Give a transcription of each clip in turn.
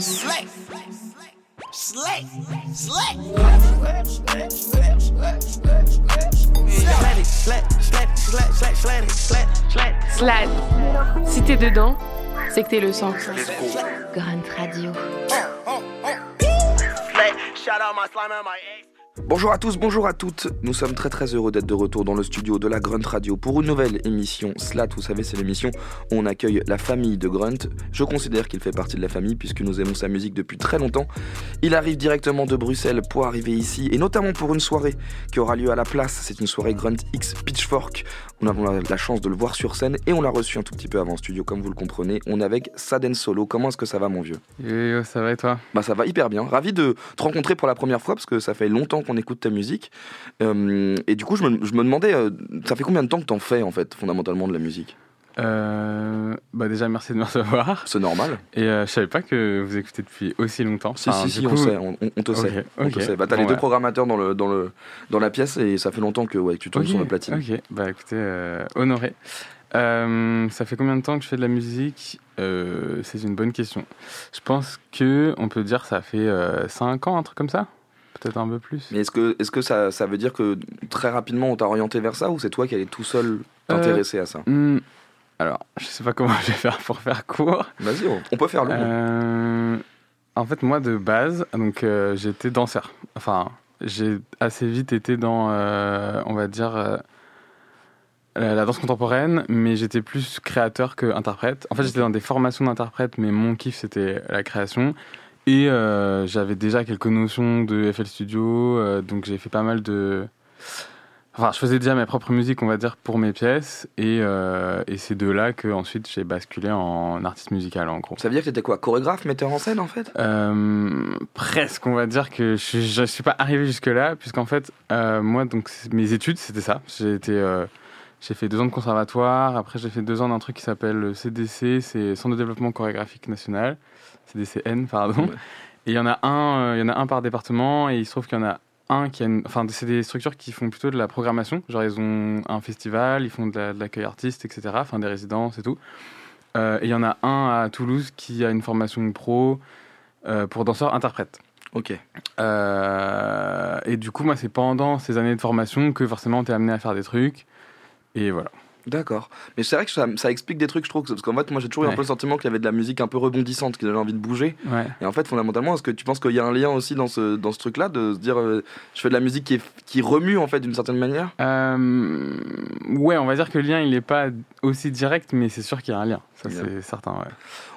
Slick. Slick. Slick. Slad. Si t'es dedans, c'est que t'es le sang. Grunt Radio. Shout out my slime and my ex. Bonjour à tous, bonjour à toutes. Nous sommes très très heureux d'être de retour dans le studio de la Grunt Radio pour une nouvelle émission Slat. Vous savez, c'est l'émission où on accueille la famille de Grunt. Je considère qu'il fait partie de la famille puisque nous aimons sa musique depuis très longtemps. Il arrive directement de Bruxelles pour arriver ici et notamment pour une soirée qui aura lieu à la place. C'est une soirée Grunt X Pitchfork. On avons la, chance de le voir sur scène et on l'a reçu un tout petit peu avant en studio, comme vous le comprenez. On est avec Saden Solo. Comment est-ce que ça va, mon vieux? Yo, yo, ça va et toi? Bah ça va hyper bien. Ravi de te rencontrer pour la première fois parce que ça fait longtemps qu'on écoute ta musique. Euh, et du coup, je me, je me demandais, euh, ça fait combien de temps que t'en fais en fait, fondamentalement de la musique? Euh, Bah déjà merci de me recevoir. C'est normal. Et euh, je savais pas que vous écoutez depuis aussi longtemps. Si, Enfin, si, si, coup- on sait, on, te sait. On te sait. Bah, t'as Bon, les deux programmateurs dans, le, dans, le, dans la pièce et ça fait longtemps que, ouais, que tu tombes Ok, sur le platine. Ok, bah écoutez, euh, honoré. Ça fait combien de temps que je fais de la musique? C'est une bonne question. Je pense que on peut dire que ça fait 5 ans, un truc comme ça? Peut-être un peu plus. Mais est-ce que, est-ce que ça, ça veut dire que très rapidement on t'a orienté vers ça ou c'est toi qui allais tout seul t'intéresser à ça? Hmm, alors, je sais pas comment je vais faire pour faire court. Vas-y, on, on peut faire long. Euh, en fait, moi, de base, donc euh, j'étais danseur. Enfin, j'ai assez vite été dans, euh, on va dire, euh, la, la danse contemporaine, mais j'étais plus créateur que interprète. En fait, j'étais dans des formations d'interprète, mais mon kiff, c'était la création. Et euh, j'avais déjà quelques notions de FL Studio, euh, donc j'ai fait pas mal de... Enfin, je faisais déjà mes propres musiques, on va dire, pour mes pièces, et, euh, et c'est de là que ensuite j'ai basculé en artiste musical, en gros. Ça veut dire que t'étais quoi Chorégraphe, metteur en scène en fait? Presque, on va dire que je, je suis pas arrivé jusque là, puisqu'en fait, moi, donc mes études, c'était ça. J'ai été, euh, j'ai fait deux ans de conservatoire. Après, j'ai fait deux ans d'un truc qui s'appelle le CDC, c'est Centre de développement chorégraphique national, CDCN, pardon. Ouais. Et il y en a un, euh, il y en a un par département, et il se trouve qu'il y en a un qui a, une- enfin, c'est des structures qui font plutôt de la programmation. Genre, ils ont un festival, ils font de la- de l'accueil artiste, etc. Enfin, des résidences et tout. Euh, et il y en a un à Toulouse qui a une formation pro euh, pour danseurs-interprètes. Ok. Euh, et du coup, moi, c'est pendant ces années de formation que forcément, tu es amené à faire des trucs. Et voilà. D'accord. Mais c'est vrai que ça, ça explique des trucs, je trouve. Parce qu'en fait, moi j'ai toujours eu un peu le sentiment qu'il y avait de la musique un peu rebondissante, qui donnait envie de bouger. Ouais. Et en fait, fondamentalement, est-ce que tu penses qu'il y a un lien aussi dans ce, dans ce truc-là, de se dire euh, je fais de la musique qui, est- qui remue en fait d'une certaine manière? Euh, ouais, on va dire que le lien, il n'est pas aussi direct, mais c'est sûr qu'il y a un lien. Ça, c'est certain, ouais.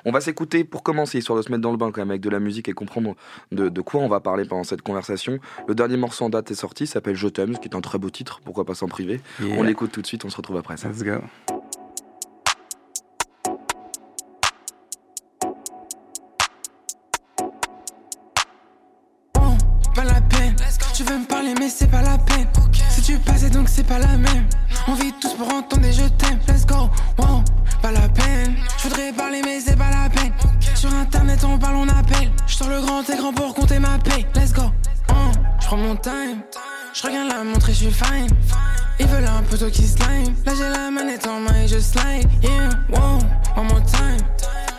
On va s'écouter pour commencer, histoire de se mettre dans le bain quand même avec de la musique et comprendre de, de quoi on va parler pendant cette conversation. Le dernier morceau en date est sorti, s'appelle Je t'aime, ce qui est un très beau titre, pourquoi pas s'en priver. On l'écoute tout de suite, on se retrouve après ça. Let's go. Tu passais, donc c'est pas la même. On vit tous pour entendre des je t'aime. Let's go, wow, pas la peine. Je voudrais parler, mais c'est pas la peine. Sur internet, on parle, on appelle. Je sors le grand écran pour compter ma paye. Let's go, oh, je prends mon time. Je regarde la montre et je suis fine. Ils veulent un poteau qui slime. Là, j'ai la manette en main et je slide. Yeah, wow, one more time.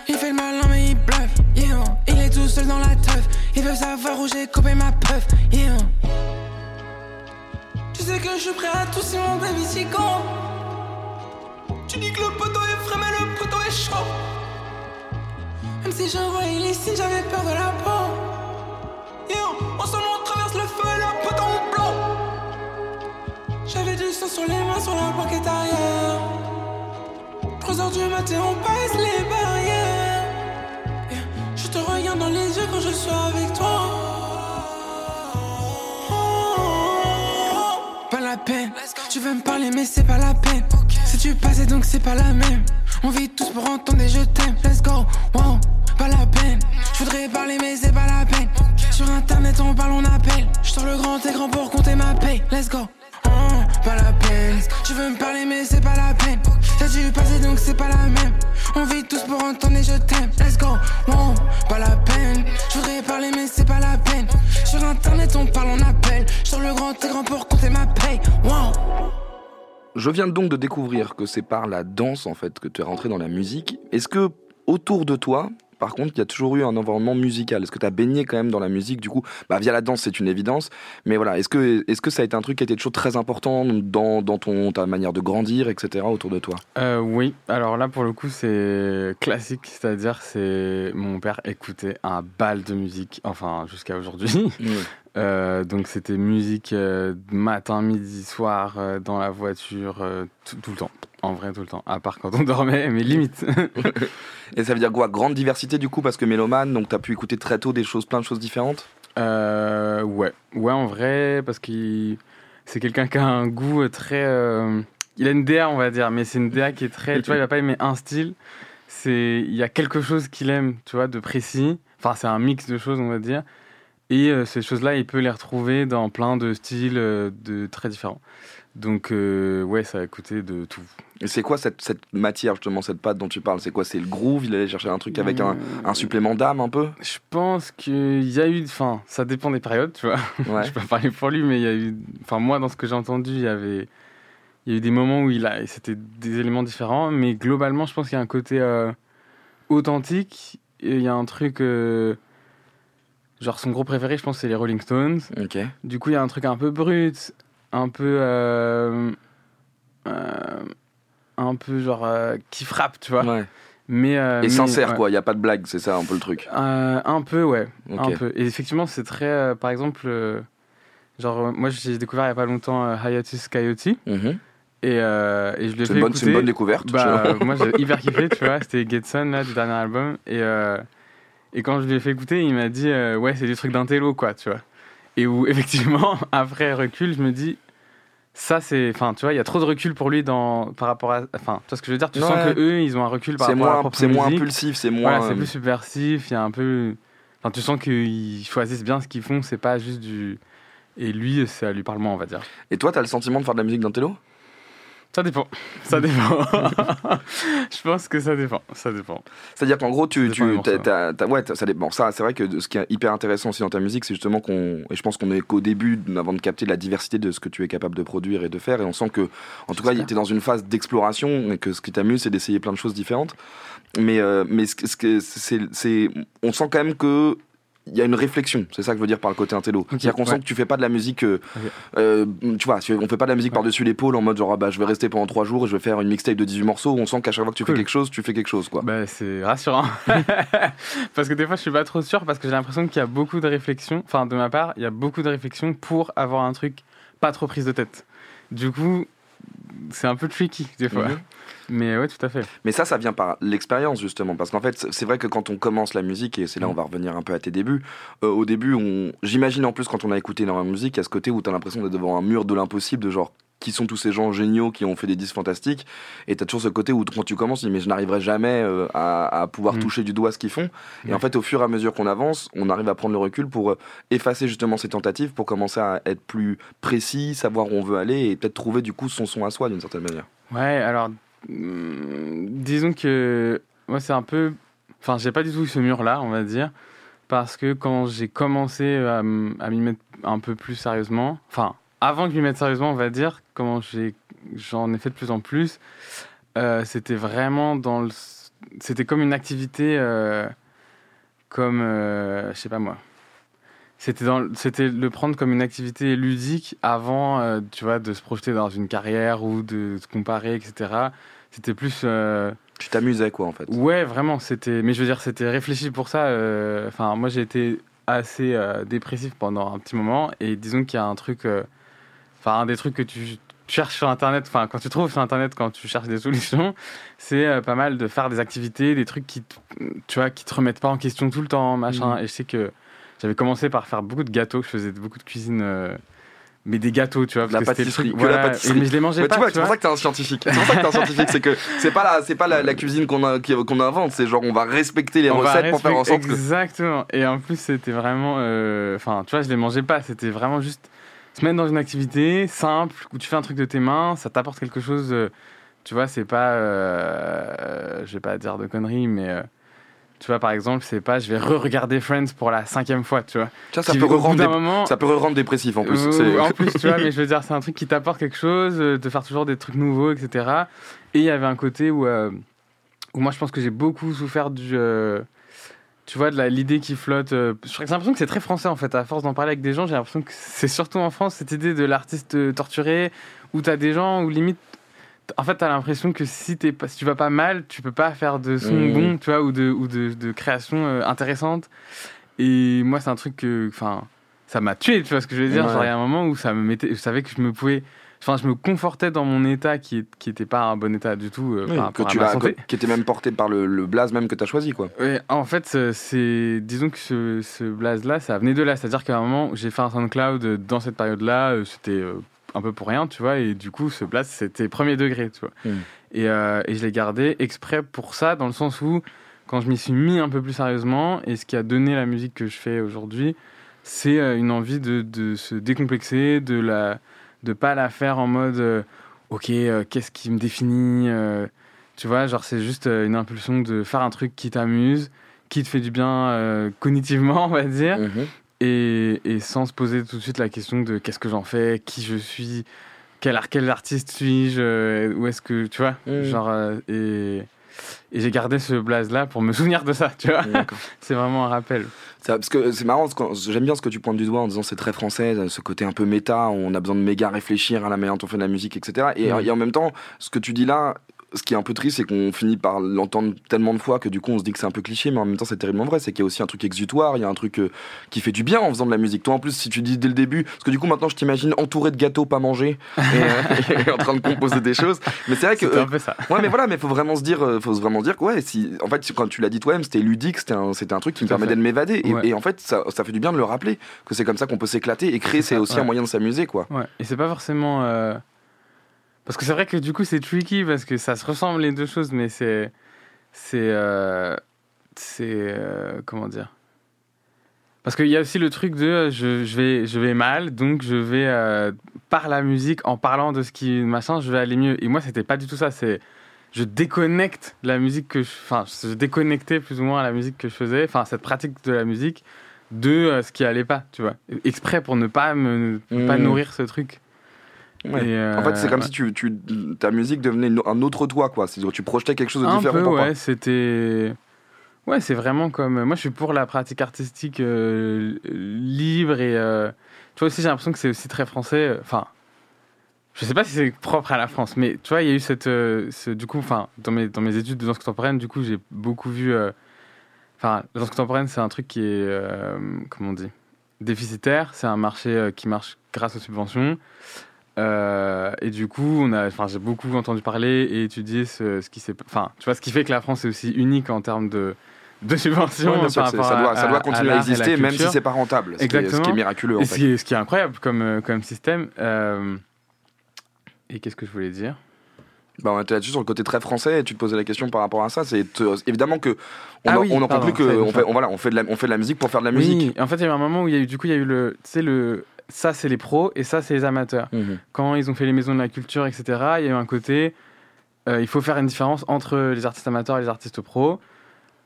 Il fait le malin mais il bluffe, yeah. Il est tout seul dans la teuf. Il veut savoir où j'ai coupé ma puff, yeah. Tu sais que je suis prêt à tout si mon baby s'y compte. Tu dis que le poteau est frais mais le poteau est chaud. Même si je voyais les signes, j'avais peur de la peau. Yeah. Ensemble on traverse le feu et le poteau on bloque. J'avais du sang sur les mains, sur la banquette arrière. 3 heures du matin, on passe les barrières. Je te regarde dans les yeux quand je suis avec toi. Veux me parler, mais c'est pas la peine. Si tu passais, donc c'est pas la même. On vit tous pour entendre des je t'aime. Let's go, wow, pas la peine. Je voudrais parler, mais c'est pas la peine. Sur internet, on parle, on appelle. Je sors le grand écran pour compter ma paye. Let's go. Oh, pas la peine. Tu veux me parler, mais c'est pas la peine. T'as dû passer, donc c'est pas la même. On vit tous pour entendre des je t'aime. Let's go. Wow, pas la peine. Je voudrais parler, mais c'est pas la peine. Sur internet, on parle, on appelle. Sors le grand écran pour compter ma paye. Wow. Je viens donc de découvrir que c'est par la danse en fait que tu es rentré dans la musique. Est-ce que autour de toi, par contre, il y a toujours eu un environnement musical Est-ce que tu as baigné quand même dans la musique Du coup, bah, via la danse, c'est une évidence. Mais voilà, est-ce que, est que ça a été un truc qui a été toujours très important dans, dans ton, ta manière de grandir, etc., autour de toi? Euh, Oui, alors là, pour le coup, c'est classique. C'est-à-dire, c'est mon père écoutait un bal de musique, enfin, jusqu'à aujourd'hui. Euh, donc c'était musique euh, matin, midi, soir, dans la voiture, tout, le temps. En vrai, tout le temps. À part quand on dormait, mais limite. Et ça veut dire quoi? Grande diversité du coup, parce que mélomane, donc t'as pu écouter très tôt des choses, plein de choses différentes? Euh, Ouais, ouais, en vrai, parce que c'est quelqu'un qui a un goût très. Euh, il a une DA, on va dire, mais c'est une DA qui est très. tu vois, il va pas aimer un style. C'est, il y a quelque chose qu'il aime, tu vois, de précis. Enfin, c'est un mix de choses, on va dire. Et euh, ces choses-là, il peut les retrouver dans plein de styles de très différents. Donc, ouais, ça a écouté de tout. Et c'est quoi cette, cette, matière, justement, cette pâte dont tu parles? C'est quoi? C'est le groove? Il allait chercher un truc avec un, un supplément d'âme un peu? Je pense qu'il y a eu. Enfin, ça dépend des périodes, tu vois. Ouais. je peux pas parler pour lui, mais il y a eu. Enfin, moi, dans ce que j'ai entendu, il y avait. Il y a eu des moments où il a, c'était des éléments différents, mais globalement, je pense qu'il y a un côté euh, authentique. Et il y a un truc. Euh, genre, son gros préféré, je pense, c'est les Rolling Stones. Ok. Du coup, il y a un truc un peu brut, un peu. Euh, un peu genre euh, qui frappe, tu vois. Ouais. Mais, euh, et sincère, quoi. Il n'y a pas de blague, c'est ça un peu le truc. Euh, un peu, ouais. Un peu. Et effectivement, c'est très. par exemple, genre, moi j'ai découvert il n'y a pas longtemps Hiatus Coyote. Mhm. Et, et, je l'ai fait C'est une bonne découverte. Bah, moi j'ai hyper kiffé, tu vois. C'était Getson, là, du dernier album. Et, et quand je lui ai fait écouter, il m'a dit Ouais, c'est du truc d'intello, quoi, tu vois. Et où, effectivement, après recul, je me dis ça c'est enfin tu vois il y a trop de recul pour lui dans par rapport à enfin tu vois ce que je veux dire? Tu sens que eux ils ont un recul par rapport moins, à propre c'est moins impulsif c'est moins c'est plus subversif il y a un peu enfin tu sens qu'ils choisissent bien ce qu'ils font c'est pas juste du et lui ça lui parle moins on va dire. Et toi tu as le sentiment de faire de la musique d'un télo ça dépend. Ça dépend. je pense que ça dépend. Ça dépend. C'est-à-dire qu'en gros, tu, tu ouais, ça dépend. Ça, c'est vrai que ce qui est hyper intéressant aussi dans ta musique, c'est justement qu'on, et je pense qu'on est qu'au début, avant de capter la diversité de ce que tu es capable de produire et de faire, et on sent que, en tout cas, il était dans une phase d'exploration, et que ce qui t'amuse, c'est d'essayer plein de choses différentes. Mais, euh, mais c'est, on sent quand même que il y a une réflexion, c'est ça que je veux dire par le côté intello. C'est-à-dire qu'on sent que tu fais pas de la musique, euh, euh, tu vois, on fait pas de la musique par-dessus l'épaule en mode genre ah bah je vais rester pendant 3 jours et je vais faire une mixtape de 18 morceaux. On sent qu'à chaque fois que tu fais quelque chose, tu fais quelque chose quoi. Bah, c'est rassurant. parce que des fois je suis pas trop sûr parce que j'ai l'impression qu'il y a beaucoup de réflexion, enfin de ma part, il y a beaucoup de réflexion pour avoir un truc pas trop prise de tête. Du coup, c'est un peu tricky des fois. Mhm. Mais ouais, tout à fait. Mais ça, ça vient par l'expérience, justement. Parce qu'en fait, c'est vrai que quand on commence la musique, et c'est là mm. on va revenir un peu à tes débuts, euh, au début, on... j'imagine en plus quand on a écouté dans la musique, il y a ce côté où tu as l'impression d'être devant un mur de l'impossible, de genre qui sont tous ces gens géniaux qui ont fait des disques fantastiques et tu as toujours ce côté où quand tu commences tu dis mais je n'arriverai jamais euh, à, pouvoir mm. toucher du doigt ce qu'ils font et en fait au fur et à mesure qu'on avance on arrive à prendre le recul pour euh, effacer justement ces tentatives pour commencer à être plus précis savoir où on veut aller et peut-être trouver du coup son son à soi d'une certaine manière ouais alors disons que moi, c'est un peu. Enfin, j'ai pas du tout ce mur-là, on va dire. Parce que quand j'ai commencé à, m'y mettre un peu plus sérieusement, enfin, avant que je m'y mette sérieusement, on va dire, comment j'en ai, fait de plus en plus, euh, c'était vraiment dans le. C'était comme une activité, euh, comme. Euh, je sais pas moi c'était c'était le prendre comme une activité ludique avant euh, tu vois de se projeter dans une carrière ou de se comparer etc c'était plus euh, tu t'amusais quoi en fait. Ouais vraiment c'était mais je veux dire c'était réfléchi pour ça euh, enfin moi j'ai été assez dépressif pendant un petit moment et disons qu'il y a un truc enfin un des trucs que tu cherches sur internet enfin quand tu trouves sur internet quand tu cherches des solutions c'est pas mal de faire des activités des trucs qui tu vois qui te remettent pas en question tout le temps machin. Mmh. et je sais que j'avais commencé par faire beaucoup de gâteaux, je faisais beaucoup de cuisine. Euh, mais des gâteaux, tu vois. la pâtisserie, que la pâtisserie. mais je les mangeais pas. Tu vois, c'est pour ça que t'es un scientifique. C'est pour ça que t'es un scientifique, c'est que c'est pas la, c'est pas la, cuisine qu'on qu'on invente, c'est genre on va respecter les recettes pour faire en sorte Exactement. Et en plus, c'était vraiment, euh, enfin, tu vois, je les mangeais pas. C'était vraiment juste se mettre dans une activité simple où tu fais un truc de tes mains, ça t'apporte quelque chose. Euh, tu vois, c'est pas, je vais pas dire de conneries, mais tu vois, par exemple, c'est pas, je vais re-regarder Friends pour la cinquième fois, tu vois. Ça, ça, peut rendre moment... ça peut rendre dépressif en plus. Euh, en plus, tu vois, mais je veux dire, c'est un truc qui t'apporte quelque chose, euh, de faire toujours des trucs nouveaux, etc. Et il y avait un côté où, euh, où moi, je pense que j'ai beaucoup souffert du, tu vois, de l'idée qui flotte. J'ai l'impression que c'est très français en fait. À force d'en parler avec des gens, j'ai l'impression que c'est surtout en France cette idée de l'artiste torturé, où t'as des gens où limite. En fait, t'as l'impression que si, t'es pas, si tu vas pas mal, tu peux pas faire de son Mhm. bon, tu vois, ou de, ou de, de création euh, intéressante. Et moi, c'est un truc que. Enfin, ça m'a tué, tu vois ce que je veux dire. Ouais. Genre, il y a un moment où ça me mettait. Je savais que je me pouvais. Enfin, je me confortais dans mon état qui, qui était pas un bon état du tout euh, Oui, par que tu ma santé. que- qui était même porté par le, le blaze même que tu as choisi, quoi. En fait, c'est. Disons que ce, ce blaze-là, ça venait de là. C'est-à-dire qu'à un moment, j'ai fait un SoundCloud euh, dans cette période-là, euh, c'était euh, un peu pour rien, tu vois, et du coup, ce blaze, c'était premier degré, tu vois. Mm. Et, euh, et je l'ai gardé exprès pour ça, dans le sens où, quand je m'y suis mis un peu plus sérieusement, et ce qui a donné la musique que je fais aujourd'hui, c'est euh, une envie de, de se décomplexer, de la de pas la faire en mode euh, ok euh, qu'est-ce qui me définit euh, tu vois genre c'est juste une impulsion de faire un truc qui t'amuse qui te fait du bien cognitivement on va dire Mhm. Et, et sans se poser tout de suite la question de qu'est-ce que j'en fais qui je suis quel, quel artiste suis-je euh, où est-ce que tu vois Mhm. genre euh, et, et j'ai gardé ce blaze là pour me souvenir de ça tu vois D'accord. c'est vraiment un rappel Ça, parce que c'est marrant, j'aime bien ce que tu pointes du doigt en disant c'est très français, ce côté un peu méta, on a besoin de méga réfléchir à la manière dont on fait de la musique, etc. Et, Ouais. et en même temps, ce que tu dis là, ce qui est un peu triste, c'est qu'on finit par l'entendre tellement de fois que du coup on se dit que c'est un peu cliché, mais en même temps c'est terriblement vrai. C'est qu'il y a aussi un truc exutoire, il y a un truc euh, qui fait du bien en faisant de la musique. Toi en plus, si tu dis dès le début, parce que du coup maintenant je t'imagine entouré de gâteaux pas mangés et, euh, et en train de composer des choses. Mais c'est vrai que euh, un peu ça Ouais, mais voilà, mais faut vraiment se dire, euh, faut vraiment se dire que ouais, si, en fait, quand tu l'as dit toi-même, c'était ludique, c'était un, c'était un truc qui me permettait de m'évader. Et, Ouais. et en fait, ça, ça fait du bien de le rappeler que c'est comme ça qu'on peut s'éclater et créer, C'est aussi ouais. un moyen de s'amuser, quoi. Ouais, et c'est pas forcément. Parce que c'est vrai que du coup, c'est tricky parce que ça se ressemble les deux choses, mais c'est. C'est. euh, C'est. euh, Comment dire? Parce qu'il y a aussi le truc de euh, je, je, vais, je vais mal, donc je vais. euh, par la musique, en parlant de ce qui. machin, je vais aller mieux. Et moi, c'était pas du tout ça. C'est. Je déconnecte la musique que je. Enfin, je déconnectais plus ou moins la musique que je faisais, enfin, cette pratique de la musique, de ce qui allait pas, tu vois. Exprès pour ne pas, me, pas Mmh. nourrir ce truc. Ouais. Euh, En fait, c'est comme ouais. si tu, tu, ta musique devenait un autre toi, quoi. C'est-à-dire, tu projetais quelque chose de un différent peu, pour ouais, c'était. Ouais, c'est vraiment comme. Moi, je suis pour la pratique artistique euh, libre et. euh, Tu vois aussi, j'ai l'impression que c'est aussi très français. Enfin, je sais pas si c'est propre à la France, mais tu vois, il y a eu cette. euh, ce- du coup, enfin, dans mes, dans mes études de danse contemporaine, du coup, j'ai beaucoup vu. euh, Enfin, la danse contemporaine, c'est un truc qui est. euh, comment on dit Déficitaire. C'est un marché euh, qui marche grâce aux subventions. Euh, et du coup, on a, enfin, j'ai beaucoup entendu parler et étudié ce, ce qui s'est, enfin, tu vois, ce qui fait que la France est aussi unique en termes de, de. Ouais, rapport ça doit, à- ça doit continuer à exister, même si c'est pas rentable. Ce qui est- Ce qui est Exactement. miraculeux, en Et ce qui, est, ce qui est incroyable comme, euh, comme système. euh, et qu'est-ce que je voulais dire? Bah, on était là-dessus sur le côté très français et tu te posais la question par rapport à ça. C'est évidemment que on Ah en- oui, on n'en pardon, conclut que on fait, on, voilà, on fait de la, on fait de la musique pour faire de la musique. En fait, il y a eu un moment où il y a eu, du coup, il y a eu le, tu sais, le, ça c'est les pros et ça c'est les amateurs. Mhm. Quand ils ont fait les maisons de la culture, etc., il y a eu un côté, euh, il faut faire une différence entre les artistes amateurs et les artistes pros.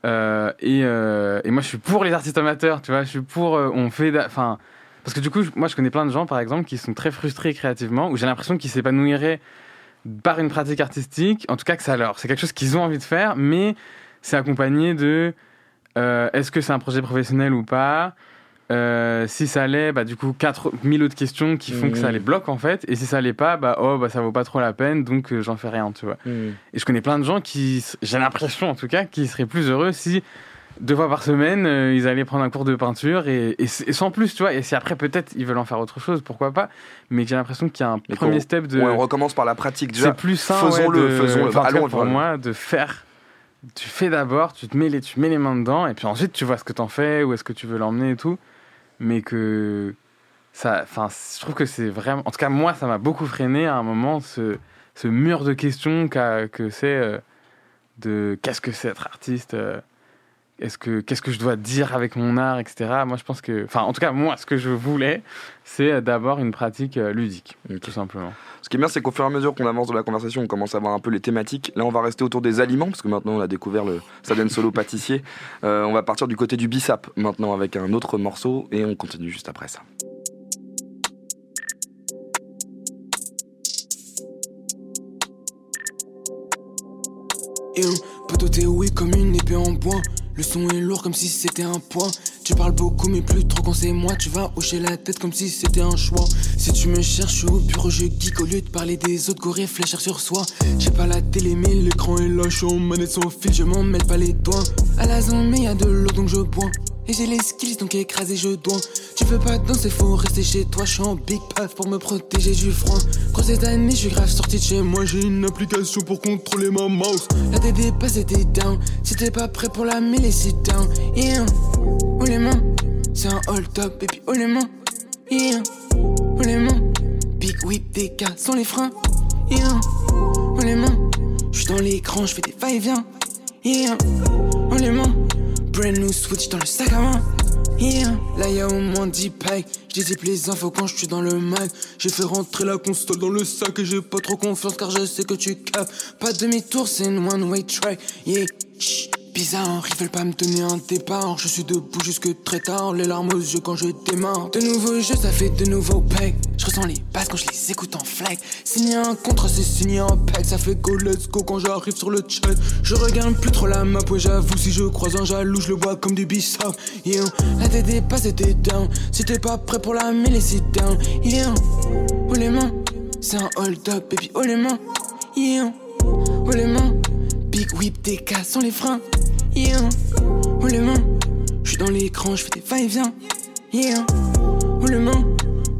Euh, et, euh, et moi, je suis pour les artistes amateurs, tu vois, je suis pour, on fait, enfin, parce que du coup, moi, je connais plein de gens, par exemple, qui sont très frustrés créativement, où j'ai l'impression qu'ils s'épanouiraient par une pratique artistique, en tout cas que ça leur, c'est quelque chose qu'ils ont envie de faire, mais c'est accompagné de, est-ce que c'est un projet professionnel ou pas? Euh, si ça l'est, bah, du coup, 4000 autres questions qui font que ça Mhm. les bloque en fait. Et si ça l'est pas, bah, oh, bah, ça vaut pas trop la peine, donc euh, j'en fais rien, tu vois. Mhm. Et je connais plein de gens qui, j'ai l'impression en tout cas, qui seraient plus heureux si deux fois par semaine, euh, ils allaient prendre un cours de peinture et, et s- et sans plus, tu vois. Et si après, peut-être, ils veulent en faire autre chose, pourquoi pas. Mais j'ai l'impression qu'il y a un premier step de. Ouais, on recommence par la pratique déjà. C'est plus sain, faisons-le, ouais, faisons-le, enfin, allons, pour moi, de faire. Tu fais d'abord, tu te mets les, tu mets les mains dedans, et puis ensuite tu vois ce que t'en fais, où est-ce que tu veux l'emmener et tout. Mais que ça, enfin, je trouve que c'est vraiment, en tout cas moi, ça m'a beaucoup freiné à un moment ce, mur de questions que c'est euh, de qu'est-ce que c'est être artiste. euh, est-ce que qu'est-ce que je dois dire avec mon art, etc. Moi, je pense que, enfin, en tout cas, moi, ce que je voulais, c'est d'abord une pratique euh, ludique, tout simplement. Ce qui est bien, c'est qu'au fur et à mesure qu'on avance dans la conversation, on commence à voir un peu les thématiques. Là, on va rester autour des aliments, parce que maintenant, on a découvert le Saden Solo pâtissier. Euh, on va partir du côté du bissap maintenant avec un autre morceau, et on continue juste après ça. Et un poteau t'es oui comme une épée en bois. Le son est lourd comme si c'était un poids. Tu parles beaucoup mais plus trop quand c'est moi. Tu vas hocher la tête comme si c'était un choix. Si tu me cherches au bureau, je geek au lieu de parler des autres, go réfléchir sur soi. J'ai pas la télé mais l'écran est suis en manette sans fil, je m'en mêle pas les doigts. À la zone mais y de l'eau donc je bois. Et j'ai les skills donc écrasé je dois. Tu peux pas danser, faut rester chez toi. Je suis en big puff pour me protéger du froid. Quand cette année, je suis grave sorti de chez moi. J'ai une application pour contrôler ma mouse. La TD passe était down. Si t'es pas prêt pour la mêlée, sit down. Yeah. Oh les mains, c'est un hold up. Puis oh les mains, yeah. Oh les mains, big whip, des cas sans les freins. Yeah. Oh les mains, je suis dans l'écran, je fais des va-et-vient. Yeah. Oh les mains. Brand new switch dans le sac à main. Yeah. Là y'a au moins 10 packs. J'disais les infos quand je suis dans le mag. J'ai fait rentrer la console dans le sac et j'ai pas trop confiance car je sais que tu capes. Pas de demi-tour, c'est une one-way track. Yeah. Bizarre, ils veulent pas me donner un départ. Je suis debout jusque très tard, les larmes aux yeux quand je démarre. De nouveaux jeux, ça fait de nouveaux packs. Je ressens les basses quand je les écoute en flag. Signer un contrat, c'est signer un pack. Ça fait go, let's go quand j'arrive sur le chat. Je regarde plus trop la map, ouais, j'avoue. Si je croise un jaloux, je le vois comme du bissap. Yeah, la dépasse et t'es down. Si t'es pas prêt pour la mêlée, c'est down. Yeah, oh les mains, c'est un hold up, baby, oh les mains. Yeah, oh les mains, big whip, des cas sans les freins. Yeah, oh les mains, je suis dans l'écran, je fais des va-et-vient. Yeah, oh les mains,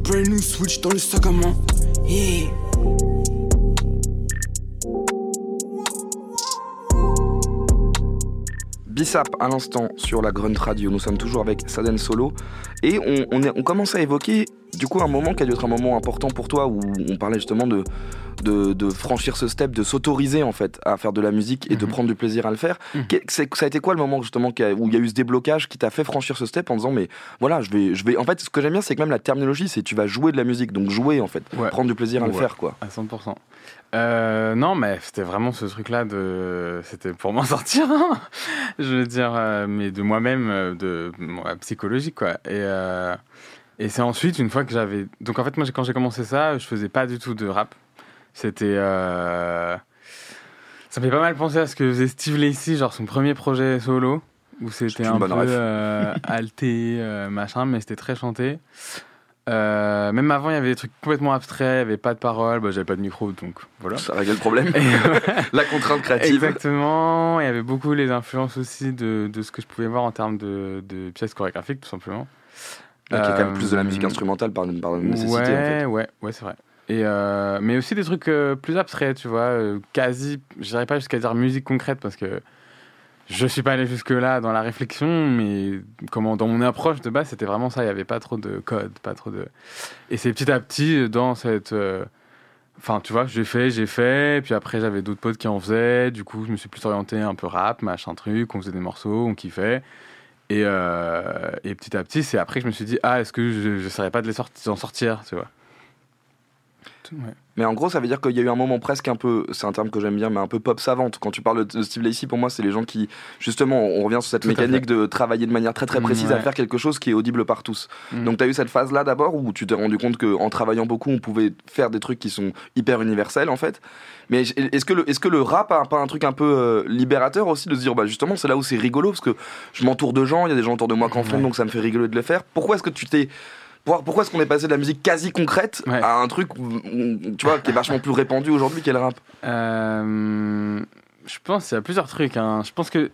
brand new switch dans le sac à main. Yeah. Bissap à l'instant sur la Grunt Radio. Nous sommes toujours avec Saden Solo et on, on, est, on commence à évoquer du coup un moment qui a dû être un moment important pour toi où on parlait justement de, de, de franchir ce step, de s'autoriser en fait à faire de la musique et de Mhm. prendre du plaisir à le faire. Mhm. Ça a été quoi le moment justement où il y a eu ce déblocage qui t'a fait franchir ce step en disant mais voilà je vais je vais en fait ce que j'aime bien c'est que même la terminologie c'est tu vas jouer de la musique donc jouer en fait Ouais. prendre du plaisir à le faire quoi. À 100%. Euh, non, mais c'était vraiment ce truc-là de. C'était pour m'en sortir, hein. je veux dire, euh, mais de moi-même, euh, de ouais, psychologique, quoi. Et, euh, et c'est ensuite, une fois que j'avais. Donc en fait, moi, quand j'ai commencé ça, je faisais pas du tout de rap. C'était. Ça me fait pas mal penser à ce que faisait Steve Lacy, genre son premier projet solo, où c'était un peu alté, machin, mais c'était très chanté. Euh, même avant, il y avait des trucs complètement abstraits, il n'y avait pas de paroles, bah, j'avais pas de micro, donc voilà. Ça règle le problème. La contrainte créative. Exactement, il y avait beaucoup les influences aussi de, de ce que je pouvais voir en termes de, de pièces chorégraphiques, tout simplement. Qui est quand même Euh, plus de la musique instrumentale par, par nécessité ouais, en fait. ouais, ouais, c'est vrai. Et euh, mais aussi des trucs euh, plus abstraits, tu vois, euh, quasi, je dirais pas jusqu'à dire musique concrète parce que je suis pas allé jusque-là dans la réflexion, mais comment dans mon approche de base, c'était vraiment ça, il y avait pas trop de code, pas trop de. Et c'est petit à petit dans cette. euh, Enfin, tu vois, j'ai fait, j'ai fait, puis après j'avais d'autres potes qui en faisaient, du coup je me suis plus orienté un peu rap, machin truc, on faisait des morceaux, on kiffait. Et, euh, et petit à petit, c'est après que je me suis dit, ah, est-ce que je ne saurais pas de les d'en sortir, tu vois? Ouais. Mais en gros, ça veut dire qu'il y a eu un moment presque un peu, c'est un terme que j'aime bien, mais un peu pop savante. Quand tu parles de Steve Lacy, pour moi, c'est les gens qui, justement, on revient sur cette Tout mécanique de travailler de manière très très précise à Ouais. faire quelque chose qui est audible par tous. Mm. Donc, tu as eu cette phase-là d'abord où tu t'es rendu compte qu'en travaillant beaucoup, on pouvait faire des trucs qui sont hyper universels en fait. Mais est-ce que, le, est-ce que le rap a pas un truc un peu euh, libérateur aussi de se dire, bah justement, c'est là où c'est rigolo parce que je m'entoure de gens, il y a des gens autour de moi qui en font, Ouais. donc ça me fait rigoler de le faire. Pourquoi est-ce que tu t'es. Pour- Pourquoi est-ce qu'on est passé de la musique quasi concrète Ouais. à un truc, tu vois, qui est vachement plus répandu aujourd'hui qu'est le rap Euh, je pense qu'il y a plusieurs trucs. hein. Je pense que,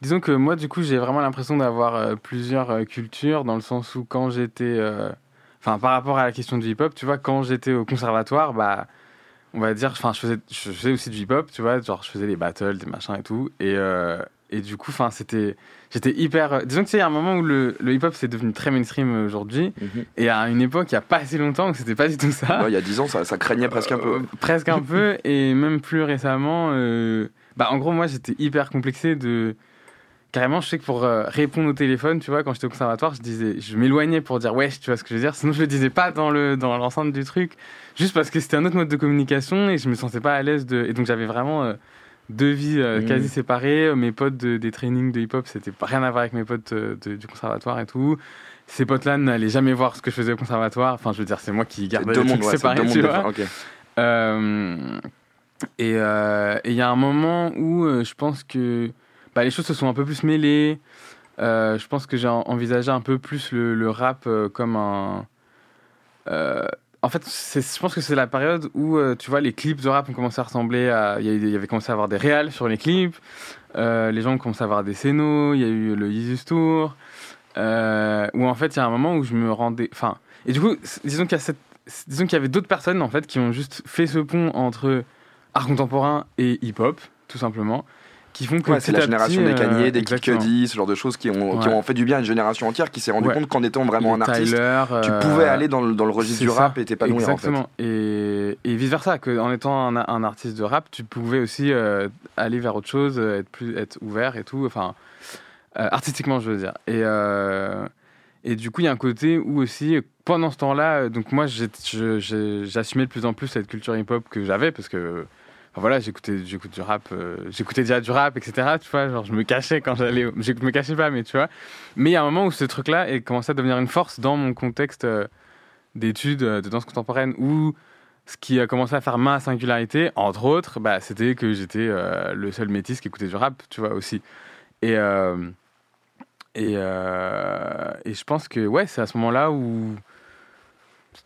disons que moi, du coup, j'ai vraiment l'impression d'avoir euh, plusieurs euh, cultures, dans le sens où quand j'étais. Enfin, par rapport à la question du hip-hop, tu vois, quand j'étais au conservatoire, bah. On va dire, enfin, je faisais, je faisais aussi du hip-hop, tu vois, genre je faisais des battles, des machins et tout, et, et du coup, enfin, c'était, j'étais hyper, euh, disons que tu sais, il y a un moment où le, le hip-hop c'est devenu très mainstream aujourd'hui, et à une époque, il y a pas assez longtemps, où c'était pas du tout ça. Ouais, Il y a 10 ans, ça, ça craignait presque un peu. Euh, presque un peu, et même plus récemment, euh, bah, en gros, moi, j'étais hyper complexé de. Carrément, je sais que pour euh, répondre au téléphone, tu vois, quand j'étais au conservatoire, je disais, je m'éloignais pour dire wesh, tu vois ce que je veux dire. Sinon, je le disais pas dans le dans l'enceinte du truc, juste parce que c'était un autre mode de communication et je me sentais pas à l'aise de. Et donc, j'avais vraiment euh, deux vies euh, Mhm. quasi séparées. Mes potes de- des trainings de hip-hop, c'était rien à voir avec mes potes euh, de- du conservatoire et tout. Ces potes-là n'allaient jamais voir ce que je faisais au conservatoire. Enfin, je veux dire, c'est moi qui gardais deux les mondes, trucs ouais, séparés, tu vois. Euh, Et il y a un moment où je pense que bah, les choses se sont un peu plus mêlées. Je pense que j'ai en- envisagé un peu plus le, le rap comme un. En fait, je pense que c'est la période où, euh, tu vois, les clips de rap ont commencé à ressembler à. Il y, avait commencé à avoir des réals sur les clips. Euh, les gens ont commencé à avoir des scénos. Il y a eu le Yeezus Tour. Euh, où en fait, il y a un moment où je me rendais. Enfin. Et du coup, disons qu'il y, a cette- disons qu'il y avait d'autres personnes, en fait, qui ont juste fait ce pont entre art contemporain et hip-hop, tout simplement. Qui font que Ouais, c'est la génération petit, des Kanye, euh, des exactement. Cudi, ce genre de choses qui ont, qui ont fait du bien à une génération entière qui s'est rendu Ouais. compte qu'en étant vraiment un artiste, Tyler, tu euh, pouvais aller dans le, dans le registre du ça. rap et t'épanouir en fait. Exactement. Et, et vice versa, que en étant un, un artiste de rap, tu pouvais aussi euh, aller vers autre chose, être plus, être ouvert et tout. Enfin, euh, artistiquement, je veux dire. Et euh, et du coup, il y a un côté où aussi, pendant ce temps-là, donc moi, j'assumais de plus en plus cette culture hip-hop que j'avais parce que. Voilà, j'écoutais, j'écoute du rap, euh, j'écoutais déjà du rap, etc. Tu vois, genre je me cachais quand j'allais, je me cachais pas, mais tu vois. Mais il y a un moment où ce truc-là est commencé à devenir une force dans mon contexte euh, d'études euh, de danse contemporaine où ce qui a commencé à faire ma singularité, entre autres, bah, c'était que j'étais euh, le seul métis qui écoutait du rap, tu vois, aussi. Et, et, et je pense que, ouais, c'est à ce moment-là où,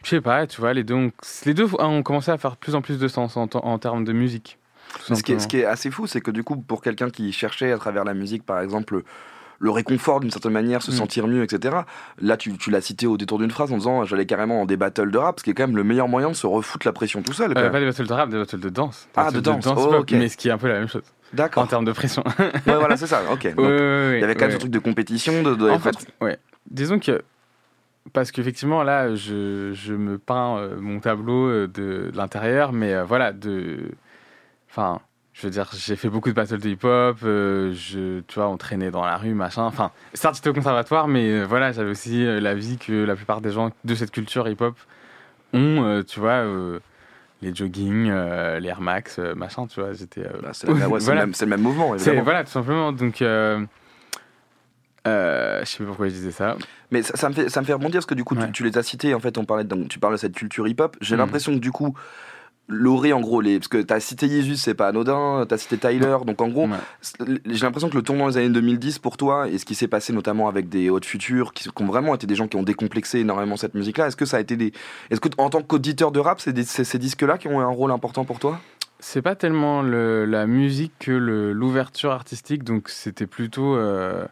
je sais pas, tu vois, les deux ont, les deux ont commencé à faire de plus en plus de sens en, en termes de musique. Ce qui, est, ce simplement. qui est assez fou, c'est que du coup, pour quelqu'un qui cherchait à travers la musique, par exemple, le réconfort d'une certaine manière, se Mm. sentir mieux, etc. Là, tu, tu l'as cité au détour d'une phrase en disant j'allais carrément en des battles de rap, ce qui est quand même le meilleur moyen de se refoutre la pression tout seul. Euh, pas des battles de rap, des battles de danse. Ah, de danse, oh, pop, ok. Mais ce qui est un peu la même chose, en D'accord. termes de pression. Ouais, voilà, c'est ça. Ok. Donc, Ouais, ouais, ouais, il y avait quand même ce truc de compétition, de. de- En fait, ouais. Disons que. Parce qu'effectivement, là, je, je me peins euh, mon tableau euh, de, de l'intérieur, mais euh, voilà, de. Enfin, je veux dire, j'ai fait beaucoup de battles de hip-hop, euh, je, tu vois, on traînait dans la rue, machin. Enfin, certes, j'étais au conservatoire, mais voilà, j'avais aussi la vie que la plupart des gens de cette culture hip-hop ont, euh, tu vois, euh, les jogging, les Air Max, machin, tu vois, j'étais. Bah, c'est ouais, voilà. le, le même mouvement, évidemment. voilà, tout simplement. Donc, euh, je sais pas pourquoi je disais ça. Mais ça, ça me fait, ça me fait rebondir parce que du coup, tu- Ouais. tu, les as cités, en fait, on parlait de, donc, tu parles de cette culture hip-hop. J'ai Mhm. l'impression que du coup, Laurie, en gros, les, parce que tu as cité Jesus, c'est pas anodin, tu as cité Tyler, donc en gros, Ouais. j'ai l'impression que le tournant des années 2010 pour toi, et ce qui s'est passé notamment avec des Hautes Futures, qui, qui ont vraiment été des gens qui ont décomplexé énormément cette musique-là, est-ce que ça a été des. Est-ce que en tant qu'auditeur de rap, c'est ces disques-là qui ont eu un rôle important pour toi? C'est pas tellement le- la musique que l'ouverture artistique, donc c'était plutôt euh,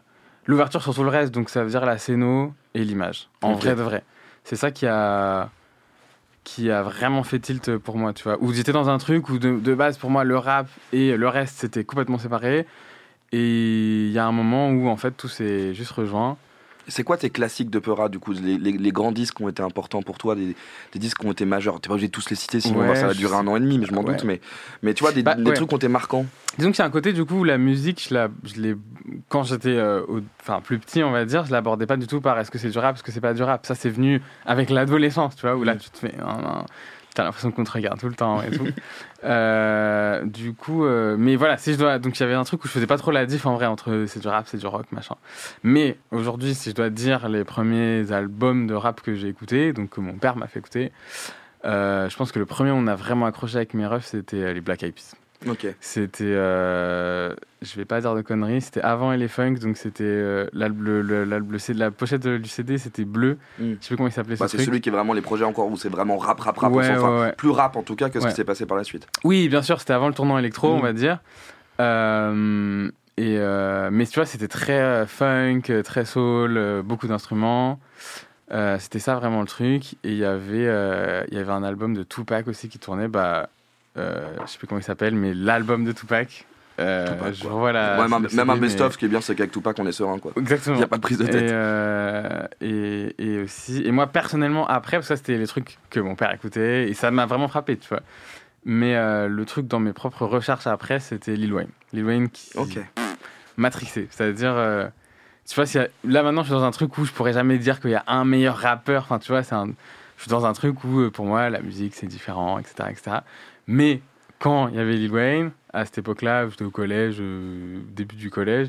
l'ouverture sur tout le reste, donc ça veut dire la scéno et l'image, en vrai de vrai. C'est ça qui a qui a vraiment fait tilt pour moi, tu vois. Où j'étais dans un truc où de, de base pour moi le rap et le reste c'était complètement séparé, et il y a un moment où en fait tout s'est juste rejoint. C'est quoi tes classiques de Peura, du coup, les, les- les grands disques qui ont été importants pour toi, des, des disques qui ont été majeurs? T'es pas obligé de tous les citer, sinon Ouais, ça va durer un an et demi, mais je m'en Ouais. doute. Mais, mais tu vois, des, Bah, des ouais. trucs qui ont été marquants. Disons qu'il y a un côté du coup où la musique, je la, je quand j'étais euh, plus petit, on va dire, je l'abordais pas du tout par est-ce que c'est du rap, est-ce que c'est pas du rap. Ça c'est venu avec l'adolescence, tu vois, où là tu te fais, t'as l'impression qu'on te regarde tout le temps et tout. Euh, du coup, euh, mais voilà, si je dois, donc il y avait un truc où je faisais pas trop la diff en vrai entre c'est du rap, c'est du rock, machin. Mais aujourd'hui, si je dois dire les premiers albums de rap que j'ai écoutés, donc que mon père m'a fait écouter. euh, je pense que le premier où on a vraiment accroché avec mes refs, c'était les Black Eyed Peas. Ok. C'était, euh, je vais pas dire de conneries, c'était avant les Funk, donc c'était euh, le, le, le la pochette du CD, c'était bleu. Mm. Je sais plus comment il s'appelait Bah, ce c'est celui qui est vraiment les projets encore où c'est vraiment rap, rap, rap. Ouais, enfin, ouais. Plus rap en tout cas que ce qui s'est passé par la suite. Oui, bien sûr, c'était avant le tournant électro, Mm. on va dire. Euh, et euh, mais tu vois, c'était très funk, très soul, beaucoup d'instruments. C'était ça vraiment le truc. Et il y avait, il y avait un album de Tupac aussi qui tournait. Bah, euh, je sais plus comment il s'appelle, mais l'album de Tupac. Euh, Tupac, je quoi. vois la- Ouais, même, même un mais- best-of, ce qui est bien, c'est qu'avec Tupac, on est serein. quoi. Exactement. Il n'y a pas de prise de Et, tête. euh, et, et aussi, et moi personnellement, après, parce que ça c'était les trucs que mon père écoutait, et ça m'a vraiment frappé, tu vois. Mais euh, le truc dans mes propres recherches après, c'était Lil Wayne. Lil Wayne qui Ok. matrixé. C'est-à-dire, euh, tu vois, a- là maintenant je suis dans un truc où je pourrais jamais dire qu'il y a un meilleur rappeur, enfin tu vois, c'est un... je suis dans un truc où pour moi la musique c'est différent, etc., etc. Mais quand il y avait Lil Wayne, à cette époque-là, j'étais au collège, euh, début du collège,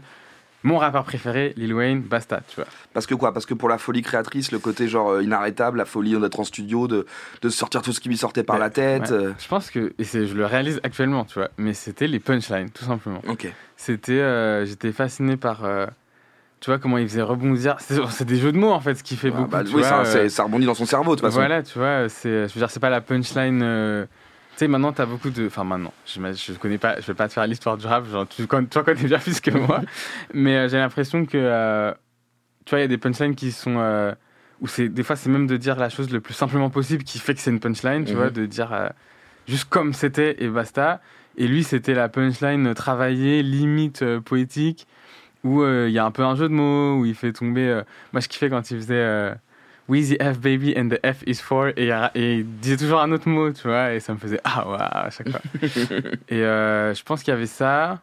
mon rappeur préféré, Lil Wayne, basta, tu vois. Parce que quoi? Parce que pour la folie créatrice, le côté genre euh, inarrêtable, la folie d'être en studio, de, de sortir tout ce qui lui sortait par Ouais, la tête. ouais. euh, Je pense que, et je le réalise actuellement, tu vois, mais c'était les punchlines, tout simplement. Ok. C'était, euh, j'étais fasciné par, tu vois, comment il faisait rebondir. C'est des jeux de mots, en fait, ce qui fait Ah, beaucoup. bah, tu oui, vois, ça, ça rebondit dans son cerveau de toute façon. Voilà, tu vois, je veux dire, c'est pas la punchline. Tu sais, maintenant, t'as beaucoup de. Enfin, maintenant, je, je connais pas, je vais pas te faire l'histoire du rap, genre, tu, tu en connais bien plus que moi. mais euh, j'ai l'impression que, euh, tu vois, il y a des punchlines qui sont. euh, où c'est, des fois, c'est même de dire la chose le plus simplement possible qui fait que c'est une punchline, tu Mhm. vois, de dire euh, juste comme c'était et basta. Et lui, c'était la punchline travaillée, limite poétique, où il y a un peu un jeu de mots, où il fait tomber. moi, je kiffais quand il faisait. Euh, Weezy F baby and the F is for et, et il disait toujours un autre mot tu vois et ça me faisait ah ouais à chaque fois. Et euh, je pense qu'il y avait ça.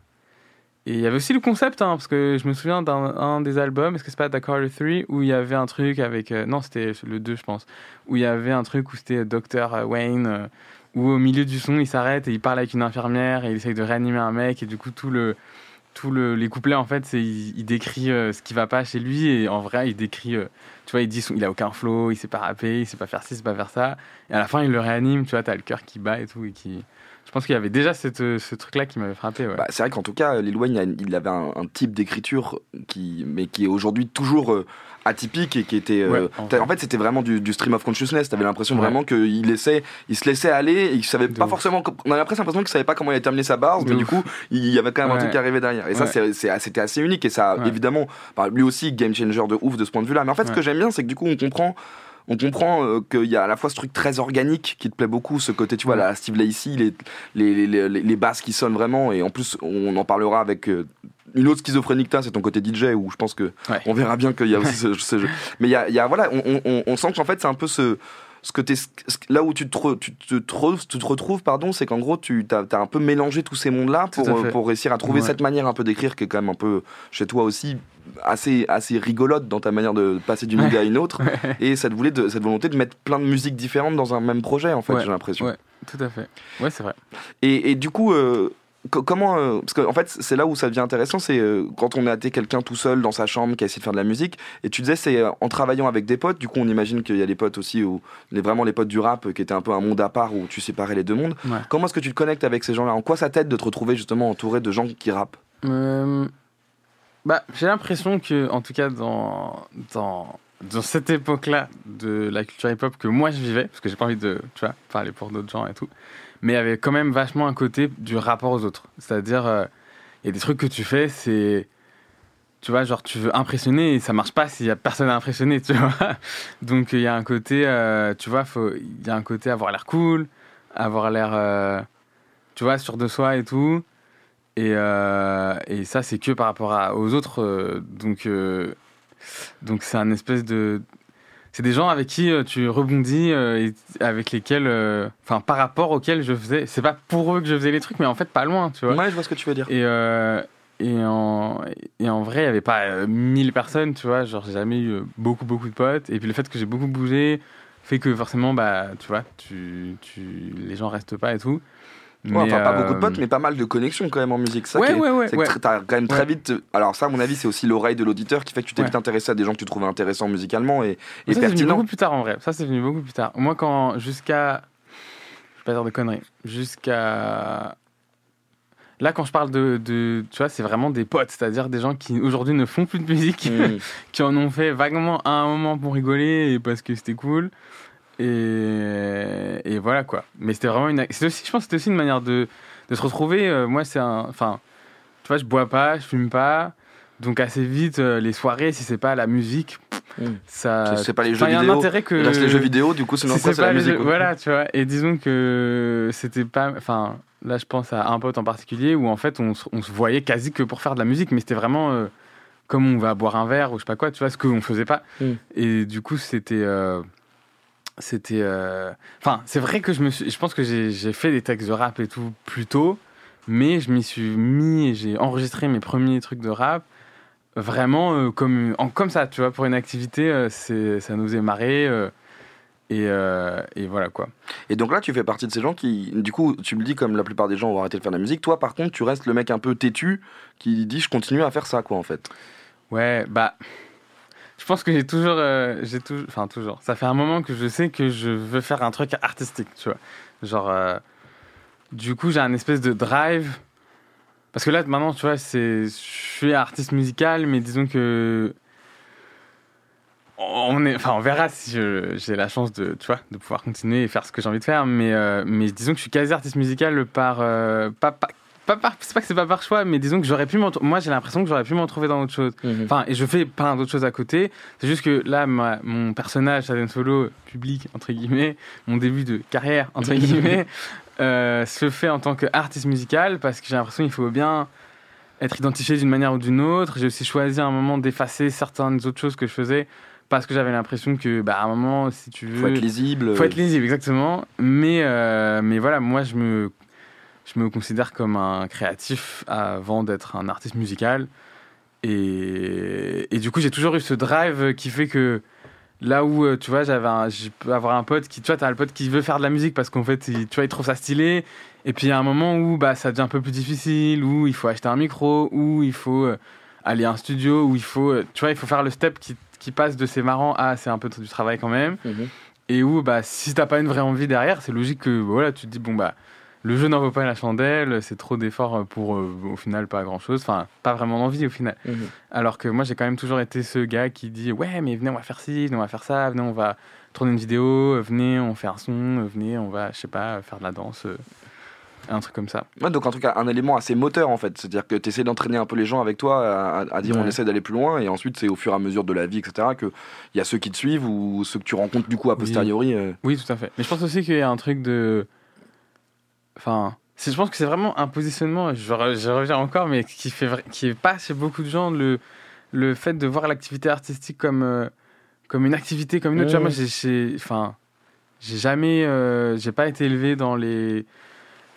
Et il y avait aussi le concept hein, parce que je me souviens d'un un des albums est-ce que c'est pas The Carter 3 où il y avait un truc avec euh, non c'était le 2 je pense où il y avait un truc où c'était Dr Wayne euh, où au milieu du son il s'arrête et il parle avec une infirmière et il essaye de réanimer un mec et du coup tout le tout le, les couplets en fait c'est il, décrit euh, ce qui va pas chez lui et en vrai il décrit euh, tu vois il dit il a aucun flow il sait pas rapper il sait pas faire ci il sait pas faire ça et à la fin il le réanime tu vois t'as le cœur qui bat et tout et qui je pense qu'il y avait déjà euh, ce truc là qui m'avait frappé. Bah, c'est vrai qu'en tout cas, Lil Wayne, il avait un, un type d'écriture qui, mais qui est aujourd'hui toujours atypique et qui était. euh, Ouais, en fait, c'était vraiment du, du stream of consciousness. T'avais l'impression Ouais. vraiment qu'il laissait, il se laissait aller. Et il savait De pas ouf. forcément. On avait presque l'impression qu'il savait pas comment il allait terminer sa barre, mais du coup, il y avait quand même un truc qui arrivait derrière. Et ça, c'était assez unique. Et ça, évidemment, bah, lui aussi, game changer de ouf de ce point de vue-là. Mais en fait, ce que j'aime bien, c'est que du coup, on comprend. On comprend euh, qu'il y a à la fois ce truc très organique qui te plaît beaucoup, ce côté, tu vois, la Steve Lacy, les, les, les, les, les basses qui sonnent vraiment, et en plus, on en parlera avec euh, une autre schizophrénie que c'est ton côté DJ, où je pense que Ouais. on verra bien qu'il y a aussi ce, ce jeu. Mais il y a, il y a- voilà, on, on, on sent qu'en fait, c'est un peu ce. Ce que t'es- ce- là où tu te, tu te, trouves- tu te retrouves, pardon, c'est qu'en gros, tu as, un peu mélangé tous ces mondes-là Tout pour, réussir à trouver Ouais. cette manière un peu d'écrire qui est quand même un peu, chez toi aussi, assez, assez rigolote dans ta manière de passer d'une idée à une autre. Et cette, voulait de, cette volonté de mettre plein de musiques différentes dans un même projet, en fait, Ouais. j'ai l'impression. Ouais. tout à fait ouais c'est vrai Et, et du coup, euh, comment. euh, parce qu'en fait, c'est là où ça devient intéressant, c'est euh, quand on a été quelqu'un tout seul dans sa chambre qui a essayé de faire de la musique. Et tu disais, c'est euh, en travaillant avec des potes. Du coup, on imagine qu'il y a les potes aussi, où, les, vraiment les potes du rap, qui étaient un peu un monde à part où tu séparais les deux mondes. Ouais. Comment est-ce que tu te connectes avec ces gens-là? En quoi ça t'aide de te retrouver justement entouré de gens qui rappent? Bah, j'ai l'impression que, en tout cas, dans, dans, dans cette époque-là de la culture hip-hop que moi je vivais, parce que j'ai pas envie de tu vois, parler pour d'autres gens et tout, mais il y avait quand même vachement un côté du rapport aux autres. C'est-à-dire, euh, il y a des trucs que tu fais, c'est. Tu vois, genre, tu veux impressionner et ça marche pas s'il y a personne à impressionner, tu vois. Donc, il y a un côté, euh, tu vois, il y a un côté avoir l'air cool, avoir l'air, euh, tu vois, sûr de soi et tout. Et, et ça, c'est que par rapport aux autres. donc, donc c'est un espèce de. C'est des gens avec qui euh, tu rebondis, euh, et avec lesquels. euh, Enfin, par rapport auxquels je faisais. C'est pas pour eux que je faisais les trucs, mais en fait, pas loin, tu vois. Ouais, je vois ce que tu veux dire. Et, et, en, et en vrai, il n'y avait pas euh, 1000 personnes, tu vois. Genre, j'ai jamais eu beaucoup, beaucoup de potes. Et puis le fait que j'ai beaucoup bougé fait que forcément, bah, tu vois, tu, tu, les gens restent pas et tout. Ouais, enfin, pas euh, beaucoup de potes, mais pas mal de connexions quand même en musique. Ça Ouais, ouais, t'as quand même très vite. Alors, ça, à mon avis, c'est aussi l'oreille de l'auditeur qui fait que tu t'es vite intéressé à des gens que tu trouvais intéressants musicalement et, et ça, c'est venu pertinents. beaucoup plus tard en vrai. Ça, c'est venu beaucoup plus tard. Moi, quand. Jusqu'à. Je vais pas dire de conneries. Jusqu'à. Là, quand je parle de. de tu vois, c'est vraiment des potes. C'est-à-dire des gens qui aujourd'hui ne font plus de musique, Mm. qui en ont fait vaguement à un moment pour rigoler et parce que c'était cool. Et, et voilà quoi. Mais c'était vraiment une. c'est Aussi, je pense que c'était aussi une manière de, de se retrouver. Euh, moi, c'est un. Enfin, tu vois, je bois pas, je fume pas. Donc, assez vite, euh, les soirées, si c'est pas la musique, Mm. ça. C'est- pas les jeux il y a un vidéo. intérêt que. Reste les jeux vidéo, du coup, sinon, Si quoi, c'est la musique. jeux-. Voilà, tu vois. Et disons que c'était pas. Enfin, là, je pense à un pote en particulier où en fait, on, se- on se voyait quasi que pour faire de la musique, mais c'était vraiment euh, comme on va boire un verre ou je sais pas quoi, tu vois, ce qu'on faisait pas. Mm. Et du coup, c'était. euh, c'était. euh, Enfin, c'est vrai que je me suis. Je pense que j'ai fait des textes de rap et tout plus tôt, mais je m'y suis mis et j'ai enregistré mes premiers trucs de rap vraiment euh, comme, en, comme ça, tu vois, pour une activité, euh, c'est, ça nous faisait marrer. Et, euh, et voilà quoi. Et donc là, tu fais partie de ces gens qui, du coup, tu me dis comme la plupart des gens vont arrêter de faire de la musique. Toi, par contre, tu restes le mec un peu têtu qui dit je continue à faire ça, quoi, en fait. Ouais, bah. Je pense que j'ai toujours. euh, j'ai toujours. Enfin, toujours. Ça fait un moment que je sais que je veux faire un truc artistique, tu vois. Genre. euh, du coup, j'ai un espèce de drive. Parce que là, maintenant, tu vois, c'est. Je suis artiste musical, mais disons que. On, est, enfin, on verra si j'ai la chance de, tu vois, de pouvoir continuer et faire ce que j'ai envie de faire. Mais, euh, mais disons que je suis quasi artiste musical par. euh, pas par- c'est pas que c'est pas par choix, mais disons que j'aurais pu m'en- Moi, j'ai l'impression que j'aurais pu m'en trouver dans autre chose. Enfin, et je fais plein d'autres choses à côté. C'est juste que là, ma- mon personnage, Shaden Solo, public, entre guillemets, mon début de carrière, entre guillemets, euh, se fait en tant qu'artiste musical parce que j'ai l'impression qu'il faut bien être identifié d'une manière ou d'une autre. J'ai aussi choisi à un moment d'effacer certaines autres choses que je faisais parce que j'avais l'impression que, bah, à un moment, si tu veux. Faut être lisible. Faut être lisible, exactement. Mais, euh, mais voilà, moi, je me, je me considère comme un créatif avant d'être un artiste musical. Et, et du coup, j'ai toujours eu ce drive qui fait que là où, euh, tu vois, j'avais un- je peux avoir un pote qui, tu vois, t'as le pote qui veut faire de la musique parce qu'en fait, il, tu vois, il trouve ça stylé. Et puis, il y a un moment où bah, ça devient un peu plus difficile, où il faut acheter un micro, où il faut euh, aller à un studio, où il faut, euh, tu vois, il faut faire le step qui, qui passe de c'est marrant à c'est un peu du travail quand même Mhm. et où bah si t'as pas une vraie envie derrière c'est logique que voilà tu te dis bon bah le jeu n'en vaut pas la chandelle c'est trop d'efforts pour euh, au final pas grand chose enfin pas vraiment d'envie au final Mhm. alors que moi j'ai quand même toujours été ce gars qui dit ouais mais venez on va faire ci venez on va faire ça venez on va tourner une vidéo euh, venez on fait un son euh, venez on va je sais pas faire de la danse euh, un truc comme ça Ouais, donc en tout cas, un élément assez moteur en fait. C'est-à-dire que tu essaies d'entraîner un peu les gens avec toi à, à dire on essaie d'aller plus loin et ensuite c'est au fur et à mesure de la vie, etc. qu'il y a ceux qui te suivent ou ceux que tu rencontres du coup a Oui. posteriori. euh. Oui, tout à fait. Mais je pense aussi qu'il y a un truc de. Enfin, je pense que c'est vraiment un positionnement, je, re- je reviens encore, mais qui fait qui est pas chez beaucoup de gens le, le fait de voir l'activité artistique comme, euh, comme une activité comme une autre. Ouais. moi, j'ai- j'ai. Enfin, j'ai jamais. euh, j'ai pas été élevé dans les.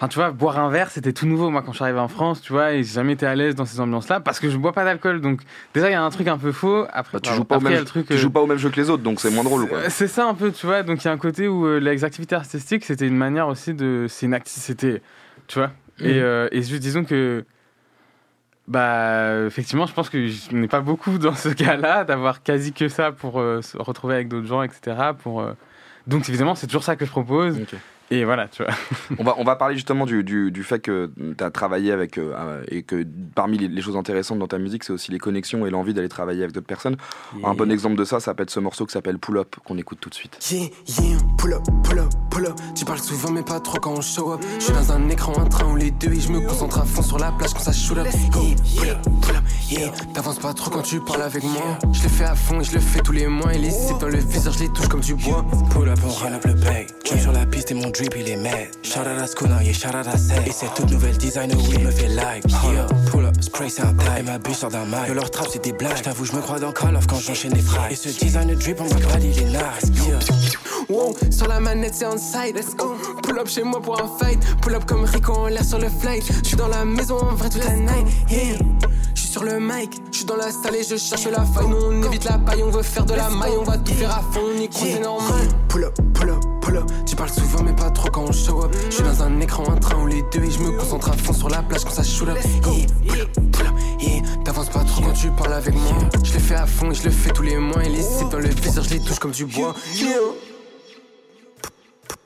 Enfin, tu vois, boire un verre, c'était tout nouveau, moi, quand je suis arrivé en France, tu vois, et j'ai jamais été à l'aise dans ces ambiances-là parce que je bois pas d'alcool. Donc, déjà, il y a un truc un peu faux. Après, Bah, tu joues pas au après, même, le truc. tu euh, joues pas au même jeu que les autres, donc c'est moins drôle. Quoi. c'est- ça un peu, tu vois. Donc il y a un côté où euh, les activités artistiques, c'était une manière aussi de. C'est une activité, tu vois. Et, Mhm. euh, et juste disons que. Bah, effectivement, je pense que je n'ai pas beaucoup dans ce cas-là, d'avoir quasi que ça pour euh, se retrouver avec d'autres gens, etc. Pour, euh, Donc évidemment, c'est toujours ça que je propose. Ok. Et voilà, tu vois. On va, on va parler justement du, du, du fait que tu as travaillé avec euh, euh, et que parmi les, les choses intéressantes dans ta musique, c'est aussi les connexions et l'envie d'aller travailler avec d'autres personnes. Un bon exemple de ça, ça peut être ce morceau qui s'appelle Pull Up qu'on écoute tout de suite. Yeah, yeah, pull up, pull up, pull up. Tu parles souvent, mais pas trop quand on show up. Je suis dans un écran, un train ou les deux, et je me concentre à fond sur la plage quand ça shoot up. Yeah, pull up, pull up, yeah. T'avances pas trop quand tu parles avec moi. Je le fais à fond et je le fais tous les mois. Et les zips dans le visage, je les touche comme du bois. Pull up, on run up le bag. Jump sur la piste et mon drip il est mad. Shout out à Skuna, yeah, shout out à Seth. Et cette toute nouvelle designer, oui, me fait like. Yeah, pull up, spray c'est un taille. Et ma bûche sort d'un mic. De leur trap, c'est des blagues. J't'avoue, je me crois dans Call of quand j'enchaîne les frags. Et ce designer drip, on va grad, il est nice. Yeah. Wow, sur la manette, c'est on side. Let's go. Pull up chez moi pour un fight. Pull up comme Rico en l'air sur le flight. Je suis dans la maison en vrai toute la night. Yeah. Je suis sur le mic, je suis dans la salle et je cherche la faille. Nous on évite la paille, on veut faire de la maille, on va tout faire à fond, on y croit, c'est normal. Pull up, pull up, pull up. Tu parles souvent, mais pas trop quand on show up. Je suis dans un écran, un train ou les deux, et je me concentre à fond sur la plage quand ça shoot up. Yeah, pull up, pull up, yeah. T'avances pas trop quand tu parles avec moi. Je le fais à fond et je le fais tous les mois. Et les zips dans le visage, je les touche comme du bois. Yeah.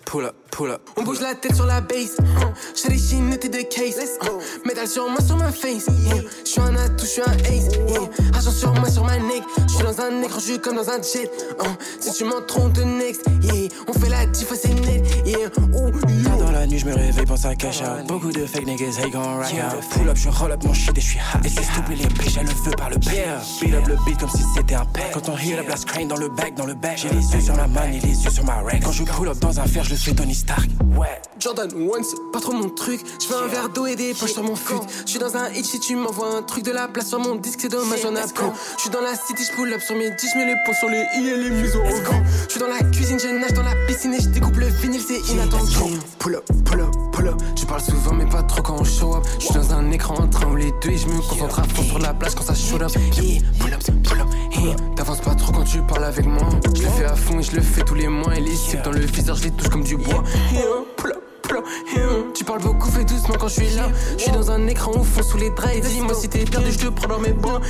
Pull up, pull up. On bouge la tête sur la base. J'ai des chines et de case. Métal sur moi, sur ma face. Je suis un atout, je suis un ace. Argent sur moi, sur ma neck. Je suis dans un écran, je suis comme dans un jet. Hein. Si tu m'en trompes, de next. On fait la diff, c'est net. Dans la nuit, je me réveille, pense à cash out. Beaucoup de fake niggas, hey, gon' rack out. Pull up, je roll up mon shit et je suis hot. Et c'est stupide, les bitches, elle le veut par le back. Beat up le beat comme si c'était un pack. Quand on hear up la crane dans le back, dans le back. J'ai les yeux sur la manne et les yeux sur ma rack. Quand je pull up dans un fer, je fais Tony Stark. Ouais. Jordan One, c'est pas trop mon truc. Je fais un verre d'eau et des poches sur mon fut. Je suis dans un hit, si tu m'envoies un truc de la place sur mon disque, c'est dommage, j'en plus. Je suis dans la city, je pull up sur mes 10, je mets les points sur les i et les mises au rebond. Je suis dans la cuisine, je nage dans la piscine et je découpe le vinyle, c'est inattendu. Pull up, pull up, pull up. Tu parles souvent, mais pas trop quand on show up. Je suis dans un écran en train où les deux, et je me concentre à fond sur la plage quand ça show up. Pull up, pull up. T'avances pas trop quand tu parles avec moi. Je le fais à fond et je le fais tous les mois. Et les cibles dans le visage, je les touche comme Tu parles beaucoup, fais doucement quand je suis là. Je suis dans un écran au fond sous les draps. Dis-moi si t'es perdu, je te prends dans mes bras.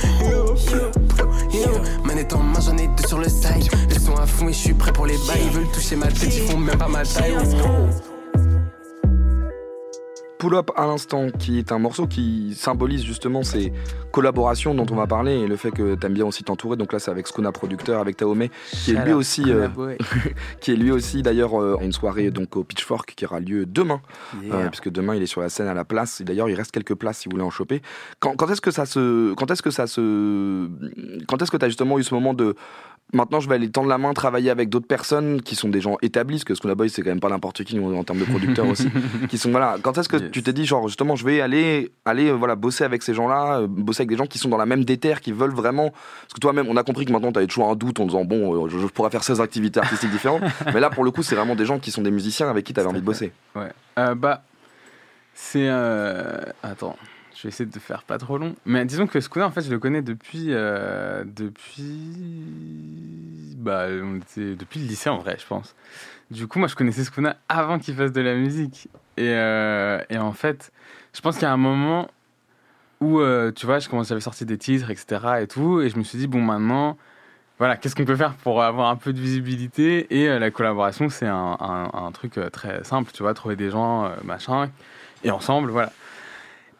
Manette en main, j'en ai deux sur le side. Ils sont à fond et je suis prêt pour les bails. Ils veulent toucher ma tête, ils font même pas ma taille. Pull Up à l'instant, qui est un morceau qui symbolise justement ces collaborations dont on va parler et le fait que t'aimes bien aussi t'entourer. Donc là, c'est avec Skona producteur, avec Taome, qui est lui aussi, euh, qui est lui aussi d'ailleurs euh, une soirée donc au Pitchfork qui aura lieu demain, Yeah. euh, puisque demain il est sur la scène à la place. Et d'ailleurs, il reste quelques places si vous voulez en choper. Quand, quand est-ce que ça se, quand est-ce que ça se, quand est-ce que t'as justement eu ce moment de Maintenant, je vais aller tendre la main, travailler avec d'autres personnes qui sont des gens établis, parce que Skuna Boy, c'est quand même pas n'importe qui en termes de producteurs aussi, qui sont voilà. Quand est-ce que Yes. tu t'es dit genre justement, je vais aller, aller euh, voilà, bosser avec ces gens-là, euh, bosser avec des gens qui sont dans la même déterre, qui veulent vraiment, parce que toi-même, on a compris que maintenant, tu avais toujours un doute en disant bon, euh, je, je pourrais faire 16 activités artistiques différentes, mais là, pour le coup, c'est vraiment des gens qui sont des musiciens avec qui tu avais envie de bosser. Ouais. Euh, bah, c'est. euh, Attends, je vais essayer de faire pas trop long. Mais disons que Skuna, en fait, je le connais depuis. euh, Depuis. Bah, on était... depuis le lycée, en vrai, je pense. Du coup, moi, je connaissais Skuna avant qu'il fasse de la musique. Et, euh, et en fait, je pense qu'il y a un moment où, euh, tu vois, je commençais, j'avais sorti des titres, etc. et tout. Et je me suis dit, bon, maintenant. Voilà, qu'est-ce qu'on peut faire pour avoir un peu de visibilité? Et la collaboration, c'est un, truc très simple, tu vois, trouver des gens, machin, et ensemble, voilà.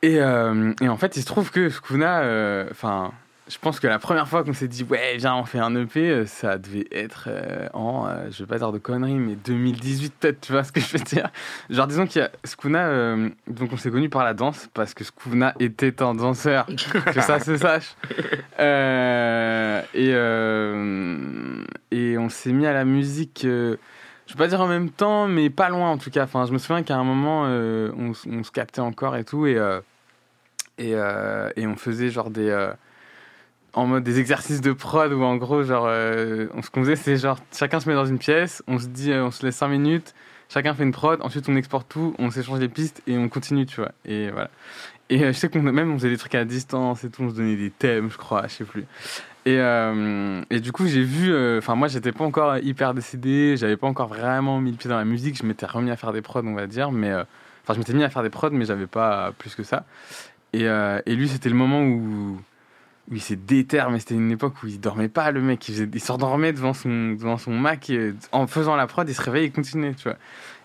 Et, euh, et en fait, il se trouve que Skuna, euh, enfin, je pense que la première fois qu'on s'est dit, ouais, viens, on fait un EP, euh, ça devait être en, je vais pas dire de conneries, mais 2018 peut-être, tu vois ce que je veux dire Genre, disons qu'il y a Skuna, donc on s'est connus par la danse, parce que Skuna était un danseur, que ça se sache. Et, et on s'est mis à la musique, je vais pas dire en même temps, mais pas loin en tout cas. Enfin, je me souviens qu'à un moment, euh, on, se captait encore et tout, et, euh, euh, et on faisait genre des. en mode des exercices de prod où en gros, genre, ce qu'on faisait, c'est genre, chacun se met dans une pièce, on se dit, on se laisse 5 minutes, chacun fait une prod, ensuite on exporte tout, on s'échange les pistes et on continue, tu vois. Et voilà. Et je sais qu'on même on faisait des trucs à distance et tout, on se donnait des thèmes, je crois, je sais plus. Et, euh, et du coup, j'ai vu, euh, enfin, moi, j'étais pas encore hyper décidé, j'avais pas encore vraiment mis le pied dans la musique, je m'étais remis à faire des prods, on va dire, mais euh, enfin, je m'étais mis à faire des prods, mais j'avais pas plus que ça. Et, et lui, c'était le moment où, où il s'est déter, mais c'était une époque où il dormait pas, le mec, il, faisait- il s'endormait devant son, devant son Mac, et, en faisant la prod, il se réveillait et continuait, tu vois.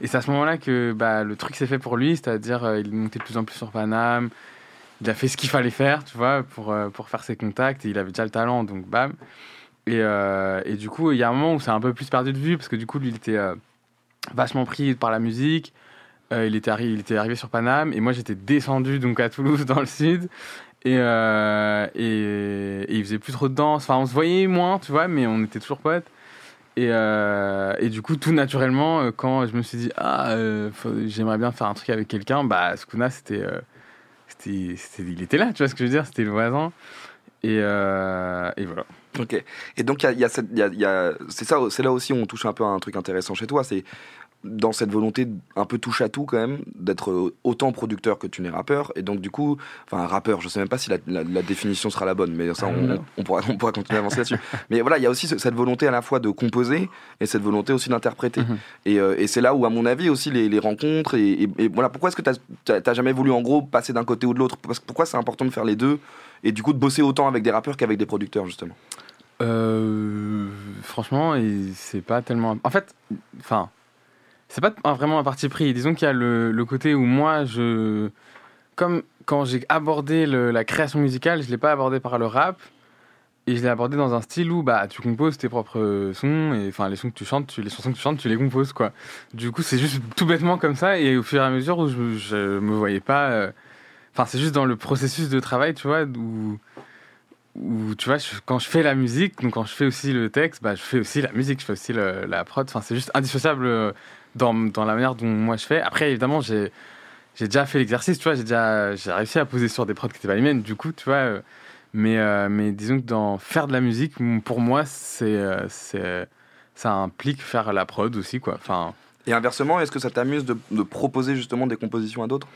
Et c'est à ce moment-là que bah, le truc s'est fait pour lui, c'est-à-dire il montait de plus en plus sur Paname, il a fait ce qu'il fallait faire, tu vois, pour, euh, pour faire ses contacts, et il avait déjà le talent, donc bam. Et, euh, et du coup, il y a un moment où c'est un peu plus perdu de vue, parce que du coup, lui, il était euh, vachement pris par la musique, il, était il était arrivé sur Paname, et moi, j'étais descendu donc à Toulouse, dans le sud, et, et, et il faisait plus trop de danse, enfin, on se voyait moins, tu vois, mais on était toujours potes. Et, et du coup, tout naturellement, quand je me suis dit, ah, j'aimerais bien faire un truc avec quelqu'un, bah, Skuna, c'était, il était là, tu vois ce que je veux dire, c'était le voisin. Et, euh, et voilà. Ok. Et donc, il y a, y a- c'est ça, c'est là aussi où on touche un peu à un truc intéressant chez toi. C'est dans cette volonté un peu touche à tout quand même, d'être autant producteur que tu n'es rappeur. Et donc, du coup, enfin, rappeur, je sais même pas si la, la- la définition sera la bonne, mais ça, on, on pourra, on pourra continuer à avancer là-dessus. Mais voilà, il y a aussi ce- cette volonté à la fois de composer et cette volonté aussi d'interpréter. Mhm. Et, euh, et c'est là où, à mon avis, aussi les, les rencontres. Et, et- et voilà, pourquoi est-ce que tu n'as jamais voulu, en gros, passer d'un côté ou de l'autre? Pourquoi c'est important de faire les deux et du coup de bosser autant avec des rappeurs qu'avec des producteurs, justement? Euh, franchement, c'est pas tellement. En fait, enfin, c'est pas vraiment un parti pris. Disons qu'il y a le, le côté où moi, je. Comme quand j'ai abordé le- la création musicale, je l'ai pas abordé par le rap. Et je l'ai abordé dans un style où bah, tu composes tes propres sons, et enfin les sons que tu chantes, les chansons que tu chantes, tu les composes quoi. Du coup, c'est juste tout bêtement comme ça, et au fur et à mesure où je, je me voyais pas. euh, Enfin, c'est juste dans le processus de travail, tu vois, où, où tu vois, quand je fais la musique, donc quand je fais aussi le texte, bah, je fais aussi la musique, je fais aussi la prod. Enfin, c'est juste indissociable euh, dans, dans la manière dont moi je fais. Après, évidemment, j'ai j'ai déjà fait l'exercice, tu vois, j'ai déjà j'ai réussi à poser sur des prods qui n'étaient pas les miennes, du coup, tu vois. euh, mais, euh, mais disons que dans faire de la musique, pour moi, c'est euh, c'est ça implique faire la prod aussi, quoi. Enfin, Et inversement, est-ce que ça t'amuse de, de proposer justement des compositions à d'autres?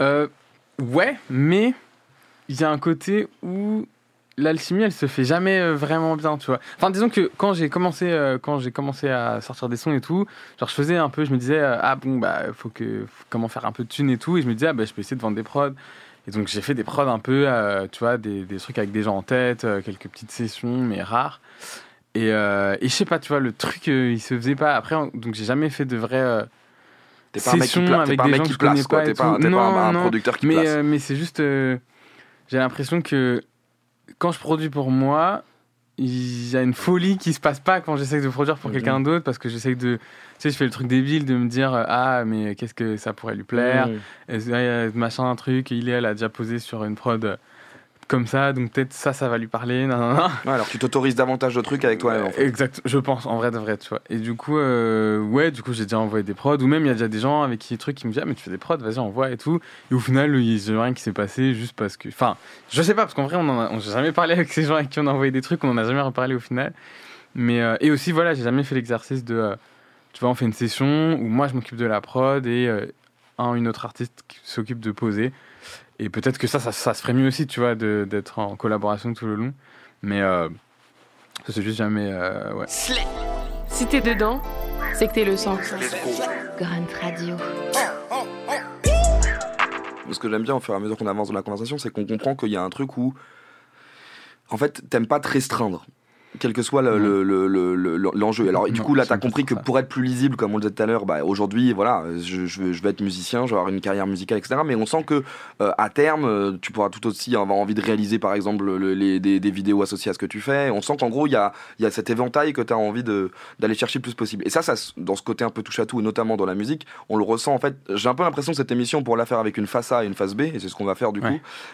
Euh, ouais, mais il y a un côté où l'alchimie, elle se fait jamais euh, vraiment bien, tu vois. Enfin, disons que quand j'ai commencé, euh, quand j'ai commencé à sortir des sons et tout, genre je faisais un peu, je me disais euh, ah bon bah faut que faut comment faire un peu de thunes et tout, et je me disais ah bah je peux essayer de vendre des prods. Et donc j'ai fait des prods un peu, euh, tu vois, des, des trucs avec des gens en tête, quelques petites sessions mais rares. Et, et je sais pas, tu vois, le truc il se faisait pas. Après, on- donc j'ai jamais fait de vrai. T'es pas un mec qui, pla- avec pas des mec gens qui place, quoi. T'es pas, un, Non, un producteur qui mais, place. mais c'est juste. j'ai l'impression que quand je produis pour moi, il y a une folie qui se passe pas quand j'essaie de produire pour quelqu'un d'autre parce que j'essaie de. Tu sais, je fais le truc débile de me dire Ah, mais qu'est-ce que ça pourrait lui plaire? Mmh. Euh, Machin, un truc, il est, elle a déjà posé sur une prod comme ça, donc peut-être ça, ça va lui parler. Non, non. Ouais, alors tu t'autorises davantage de trucs avec toi-même. en fait. Exact, je pense, en vrai de vrai, tu vois. Et du coup, euh, ouais, du coup, j'ai déjà envoyé des prods, ou même il y a déjà des gens avec qui, trucs qui me disent, ah, mais tu fais des prods, vas-y, envoie et tout. Et au final, il y a rien qui s'est passé juste parce que. Enfin, je sais pas, parce qu'en vrai, on en a, on j'ai jamais parlé avec ces gens avec qui on a envoyé des trucs, on en a jamais reparlé au final. Mais, euh, et aussi, voilà, j'ai jamais fait l'exercice de. euh, tu vois, on fait une session où moi, je m'occupe de la prod et un, une autre artiste s'occupe de poser. Et peut-être que ça, ça, ça se ferait mieux aussi, tu vois, de- d'être en collaboration tout le long. Mais. euh, ça, c'est juste jamais. euh, ouais. Si t'es dedans, c'est que t'es le sens. Grunt Radio. Ce que j'aime bien au fur et à mesure qu'on avance dans la conversation, c'est qu'on comprend qu'il y a un truc où, en fait, t'aimes pas te restreindre. Quel que soit le- le- le- le- le- l'enjeu. Alors, du coup, là, t'as j'aime pas compris que pour être plus lisible, comme on le disait tout à l'heure, bah, aujourd'hui, voilà, je, je veux être musicien, je vais avoir une carrière musicale, etc. Mais on sent que, euh, à terme, euh, tu pourras tout aussi avoir envie de réaliser, par exemple, le- les, des, des vidéos associées à ce que tu fais. On sent qu'en gros, il y a, y a cet éventail que tu as envie d'aller chercher le plus possible. Et ça, ça, dans ce côté un peu touche à tout, et notamment dans la musique, on le ressent en fait. J'ai un peu l'impression que cette émission, pour la faire avec une face A et une face B, et c'est ce qu'on va faire du coup.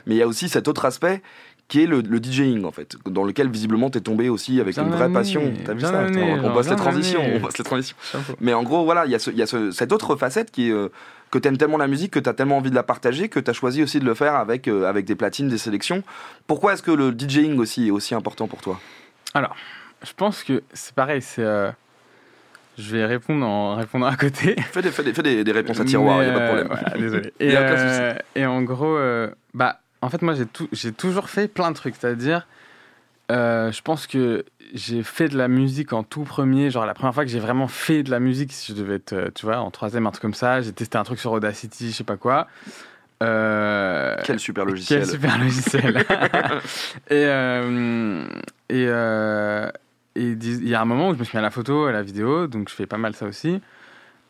Mais il y a aussi cet autre aspect qui est le, le DJing en fait, dans lequel visiblement t'es tombé aussi avec Bien une vraie passion. T'as vu ça On genre, bosse les transitions, on bosse les transitions. Mais en gros, voilà, il y a, ce, y a ce- cette autre facette qui est euh, que t'aimes tellement la musique, que t'as tellement envie de la partager, que t'as choisi aussi de le faire avec, euh, avec des platines, des sélections. Pourquoi est-ce que le DJing aussi est aussi important pour toi? Je pense que c'est pareil, c'est. euh, Je vais répondre en répondant à côté. Fais des, fais des, fais des, des réponses à tiroir, il Mais, a pas de problème. voilà, désolé. Et, euh, et en gros, bah, en fait, moi, j'ai tout- j'ai toujours fait plein de trucs. C'est-à-dire, euh, je pense que j'ai fait de la musique en tout premier. Genre, la première fois que j'ai vraiment fait de la musique, si je devais être, euh, tu vois, en troisième, un truc comme ça, j'ai testé un truc sur Audacity, je sais pas quoi. Euh, Quel super logiciel. quel super logiciel. et euh, et, et il y a un moment où je me suis mis à la photo, à la vidéo, donc je fais pas mal ça aussi.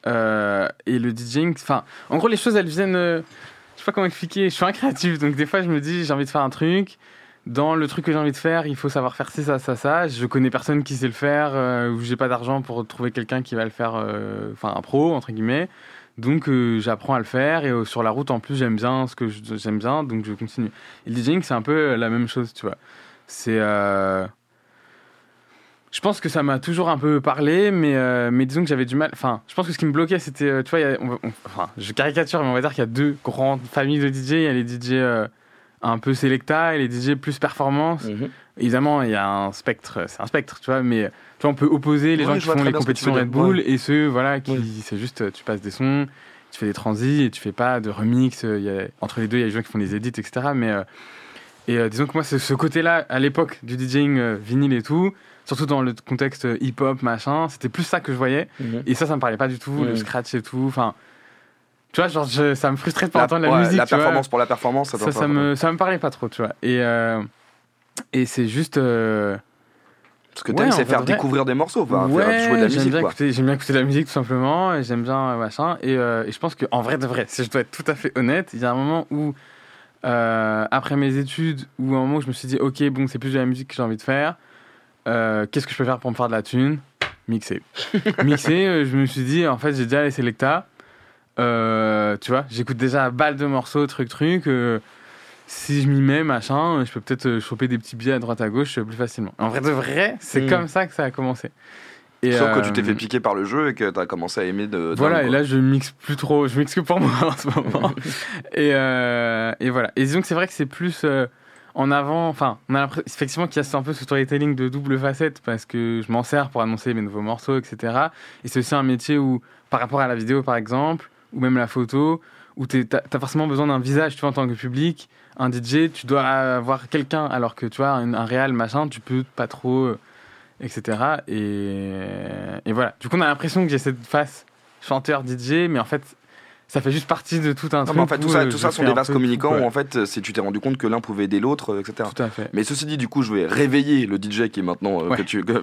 Et le DJing, enfin, en gros, les choses, elles viennent. Pas comment expliquer. Je suis un créatif, donc des fois, je me dis, j'ai envie de faire un truc. Dans le truc que j'ai envie de faire, il faut savoir faire ci, ça, ça, ça. Je connais personne qui sait le faire, euh, ou j'ai pas d'argent pour trouver quelqu'un qui va le faire, euh, enfin, un pro, entre guillemets. Donc, euh, j'apprends à le faire, et sur la route, en plus, j'aime bien ce que j'aime bien, donc je continue. Et le DJing, c'est un peu la même chose, tu vois. C'est. Je pense que ça m'a toujours un peu parlé, mais, euh, mais disons que j'avais du mal. Enfin, je pense que ce qui me bloquait, c'était. euh, Tu vois, il y a- on va- on- enfin, je caricature, mais on va dire qu'il y a deux grandes familles de DJ. Il y a les DJ euh, un peu Selecta et les DJ plus performance. Mhm. Évidemment, il y a un spectre, c'est un spectre, tu vois, mais tu vois, on peut opposer les Ouais, gens qui font les compétitions Red Bull ouais. et ceux, voilà, qui Ouais. c'est juste, tu passes des sons, tu fais des transis et tu fais pas de remix. il y a- entre les deux, il y a des gens qui font des edits, etc. Mais euh, et disons que moi, ce, ce côté-là, à l'époque du DJing vinyle et tout, surtout dans le contexte euh, hip-hop, machin, c'était plus ça que je voyais. Mhm. Et ça, ça me parlait pas du tout, le Mhm. scratch et tout. Enfin, tu vois, genre, je- ça me frustrait de pas La, entendre la ouais, musique. la tu vois. performance pour la performance, ça, ça, ça, me, ça me parlait pas trop, tu vois. Et, euh, et c'est juste. euh, Ce que Ouais, t'aimes, en c'est faire vrai. découvrir des morceaux, enfin, faire ouais, jouer de la j'aime musique, bien, quoi. écouter, j'aime bien écouter de la musique tout simplement, et j'aime bien machin. Et, euh, et je pense qu'en vrai de vrai, si je dois être tout à fait honnête, il y a un moment où, euh, après mes études, où un moment où je me suis dit, ok, bon, c'est plus de la musique que j'ai envie de faire, euh, qu'est-ce que je peux faire pour me faire de la thune? Mixer. Mixer, euh, je me suis dit, en fait, j'ai déjà les Selecta. Euh, tu vois, j'écoute déjà à balle de morceaux, truc, truc. euh, si je m'y mets, machin, je peux peut-être choper des petits billets à droite à gauche plus facilement. En vrai de vrai, c'est Mm. comme ça que ça a commencé. Et, Sauf que tu t'es fait piquer par le jeu et que t'as commencé à aimer de. Voilà, et là je mixe plus trop, je mixe que pour moi en ce moment. et, euh, et voilà. Et disons que c'est vrai que c'est plus. En avant. Enfin, on a l'impression qu'il y a un peu ce storytelling de double facette parce que je m'en sers pour annoncer mes nouveaux morceaux, etc. Et c'est aussi un métier où, par rapport à la vidéo par exemple, ou même la photo, où tu as, forcément besoin d'un visage, tu vois, en tant que public. Un DJ, tu dois avoir quelqu'un, alors que tu vois, un, un réel machin, tu peux pas trop, euh, etc. Et, et voilà. Du coup, on a l'impression que j'ai cette face chanteur DJ, mais en fait, ça fait juste partie de tout un Non, truc. mais en fait, tout ça, euh, tout je ça sont des vases communicants où en fait, euh, c'est tu t'es rendu compte que l'un pouvait aider l'autre, euh, etc. Tout à fait. Mais ceci dit, du coup, je vais réveiller le DJ qui est maintenant euh, Ouais. que tu. que- là,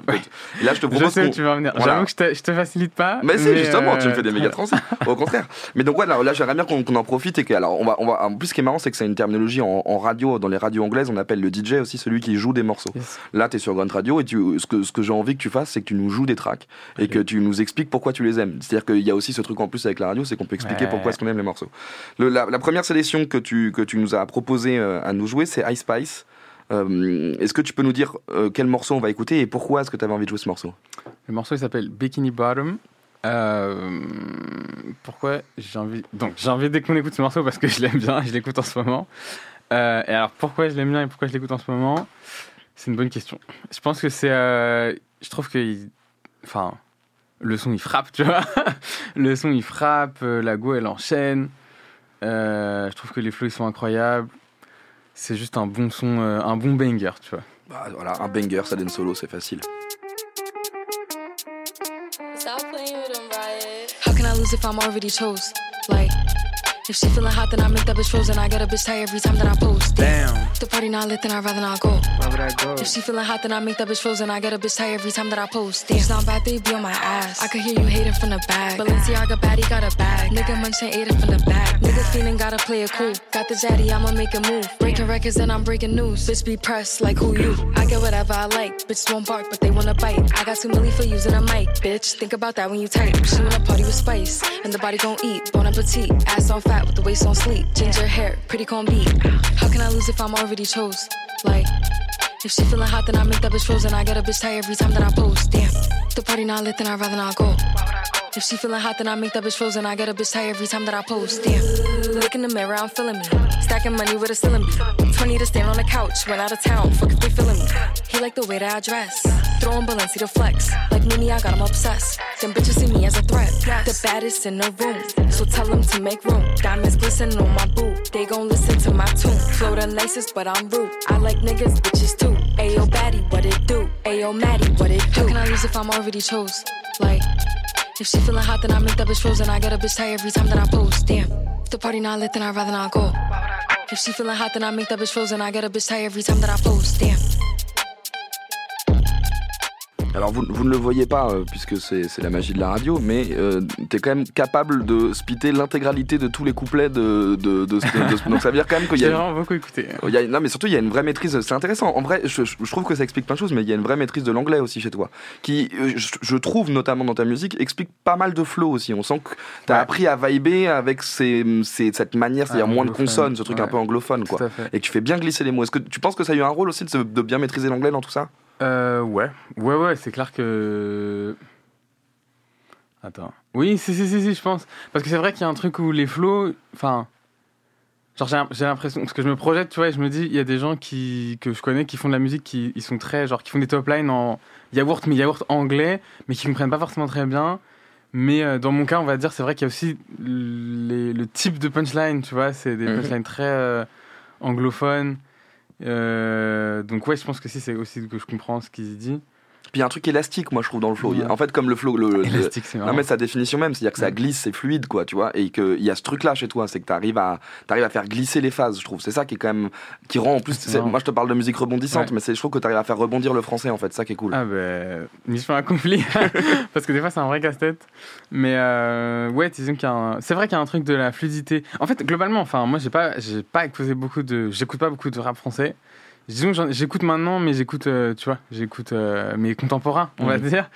je te Je propose sais où qu'on- tu vas en venir. voilà. J'avoue que je te, je te facilite pas. Mais si, justement, tu me fais des euh, méga trans. Au contraire. Mais donc, ouais, là, j'aimerais bien qu'on en profite et que, alors, on va, on va, en plus, ce qui est marrant, c'est que c'est une terminologie en, en radio, dans les radios anglaises, on appelle le DJ aussi celui qui joue des morceaux. Yes. Là, tu es sur Grunt Radio et tu, ce que, ce que j'ai envie que tu fasses, c'est que tu nous joues des tracks et que tu nous expliques pourquoi tu les aimes. C'est-à-dire qu'il y a aussi ce truc en plus avec la radio, c'est qu'on peut expliquer. Pourquoi est-ce qu'on aime les morceaux. Le- la, la première sélection que tu, que tu nous as proposé euh, à nous jouer, c'est Ice Spice. Euh, est-ce que tu peux nous dire euh, quel morceau on va écouter et pourquoi est-ce que tu avais envie de jouer ce morceau? Le morceau il s'appelle Bikini Bottom. Euh, pourquoi j'ai envie donc j'ai envie dès qu'on écoute ce morceau parce que je l'aime bien, je l'écoute en ce moment. Et alors pourquoi je l'aime bien et pourquoi je l'écoute en ce moment, c'est une bonne question. Je pense que c'est, je trouve que, il- enfin, le son il frappe, tu vois. le son il frappe, euh, la go elle enchaîne. Euh, je trouve que les flows ils sont incroyables. C'est juste un bon son, euh, un bon banger, tu vois. Bah, Voilà, un banger, ça donne solo, c'est facile. How can I lose if I'm already chose? Like, if she feeling hot, then I make that bitch frozen. I get a bitch tired every time that I post. Damn, the party not lit, then I'd rather not go. Where would I go? If she feeling hot, then I make that bitch frozen. I get a bitch tired every time that I post. Damn, not bad, they be on my ass. I could hear you hating from the back. Balenciaga baddie got a bag. Nigga munching ate it from the back. Nigga feeling gotta play it cool. Got the zaddy, I'ma make a move. Breaking records and I'm breaking news. Bitch be pressed like who you? I get whatever I like. Bitches won't bark, but they wanna bite. I got two milli for using a mic, bitch. Think about that when you type. She wanna party with spice, and the body gon' eat. Bon appetit, ass on fat with the waist on sleep. Ginger hair, pretty con beat. How can I lose if I'm already chose? Like. If she feeling hot, then I make that bitch frozen. I get a bitch tired every time that I post. Damn. The party not lit, then I'd rather not go. If she feeling hot, then I make that bitch frozen. I get a bitch tired every time that I post. Damn. Look in the mirror, I'm feeling me. Stacking money with a ceiling bee. 20 to stand on the couch, run out of town. Fuck if they feeling me. He like the way that I dress. Throwing Balenci to flex. Like Mimi, I got him obsessed. Them bitches see me as a threat. The baddest in the room. So tell them to make room. Diamonds glistening on my boot. They gon' listen to my tune. Flow the nicest, but I'm rude. I like niggas, bitches too. Ayo, baddie, what it do? Ayo, Maddie, what it do? How can I lose if I'm already chose? Like, if she feeling hot, then I make that bitch frozen. I get a bitch tired every time that I post. Damn. If the party not lit, then I'd rather not go. If she feeling hot, then I make that bitch frozen. I get a bitch tired every time that I post. Damn. Alors vous, vous ne le voyez pas euh, puisque c'est la magie de la radio, mais euh, t'es quand même capable de spitter l'intégralité de tous les couplets de, de, de- de- de- donc ça veut dire quand même qu'il y a, vraiment beaucoup écouté. il y a- non mais surtout il y a une vraie maîtrise. C'est intéressant. En vrai, je, je trouve que ça explique plein de choses, mais il y a une vraie maîtrise de l'anglais aussi chez toi, qui euh, je, je trouve notamment dans ta musique explique pas mal de flow aussi. On sent que t'as Ouais. appris à vibrer avec ces, ces- cette manière, c'est-à-dire Ah, moins de consonnes, ce truc un peu anglophone quoi. Et que tu fais bien glisser les mots. Est-ce que tu penses que ça a eu un rôle aussi de bien maîtriser l'anglais dans tout ça? Euh, ouais, ouais, ouais, c'est clair que. Attends. Oui, si, si, si, si, je pense. Parce que c'est vrai qu'il y a un truc où les flows. Enfin. Genre, j'ai l'impression. Parce que je me projette, tu vois, et je me dis, il y a des gens qui, que je connais qui font de la musique, qui ils sont très. Genre, qui font des top lines en yaourt, mais yaourt anglais, mais qui comprennent pas forcément très bien. Mais euh, dans mon cas, on va dire, c'est vrai qu'il y a aussi les- le type de punchline, tu vois, c'est des Mhm. punchlines très euh, anglophones. Euh, donc ouais, je pense que si c'est aussi que je comprends ce qu'il dit. Puis il y a un truc élastique, moi je trouve dans le flow. Ouais. En fait, comme le flow, le, Élastique, c'est Non mais sa définition même, c'est-à-dire que ça Mm. glisse, c'est fluide quoi, tu vois, et qu'il y a ce truc-là chez toi, c'est que tu arrives à, t'arrives à faire glisser les phases, je trouve. C'est ça qui est quand même, qui rend en plus, moi je te parle de musique rebondissante, Ouais. mais c'est, je trouve que tu arrives à faire rebondir le français en fait, ça qui est cool. Ah ben, mission accomplie. Parce que des fois, c'est un vrai casse-tête. Mais euh, ouais, disons qu'il y a un... C'est vrai qu'il y a un truc de la fluidité. En fait, globalement, enfin, moi, j'ai pas, j'ai pas écouté beaucoup de... J'écoute pas beaucoup de rap français. Disons que j'écoute maintenant, mais j'écoute, euh, tu vois, j'écoute euh, mes contemporains, on va Mhm. dire.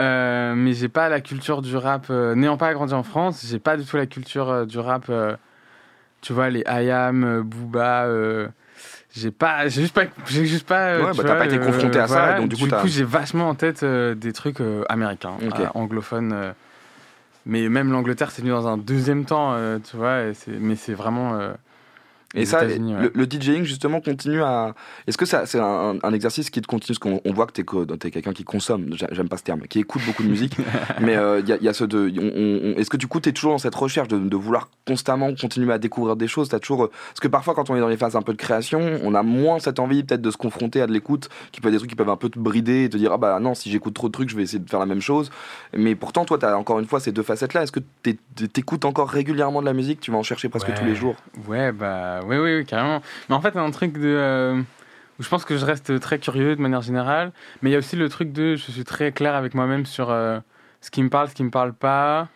Euh, mais j'ai pas la culture du rap. euh, N'ayant pas grandi en France, j'ai pas du tout la culture euh, du rap. tu vois, les euh, Booba... j'ai pas j'ai juste pas j'ai juste pas Ouais, tu bah, t'as pas été confronté à ça, voilà. donc, du coup, t'as- j'ai vachement en tête des trucs américains anglophones mais même l'Angleterre c'est venu dans un deuxième temps tu vois et c'est- mais c'est vraiment Et ça, ouais. le, le DJing justement continue à. Est-ce que ça, c'est un, un exercice qui te continue Parce qu'on on voit que t'es, t'es quelqu'un qui consomme, j'a- j'aime pas ce terme, qui écoute beaucoup de musique, mais euh, il y, a, il y a ce de. on- on- on- est-ce que du coup t'es toujours dans cette recherche de, de vouloir constamment continuer à découvrir des choses T'as toujours. euh, Parce que parfois quand on est dans les phases un peu de création, on a moins cette envie peut-être de se confronter à de l'écoute, qui peut être des trucs qui peuvent un peu te brider et te dire ah bah non si j'écoute trop de trucs je vais essayer de faire la même chose. Mais pourtant toi t'as encore une fois ces deux facettes là. Est-ce que t'es- t'écoutes encore régulièrement de la musique? Tu vas en chercher presque Ouais. tous les jours? Ouais, bah, oui, oui, oui, carrément. Mais en fait, il y a un truc de. euh, où je pense que je reste très curieux de manière générale. Mais il y a aussi le truc de. Je suis très clair avec moi-même sur euh, ce qui me parle, ce qui me parle pas.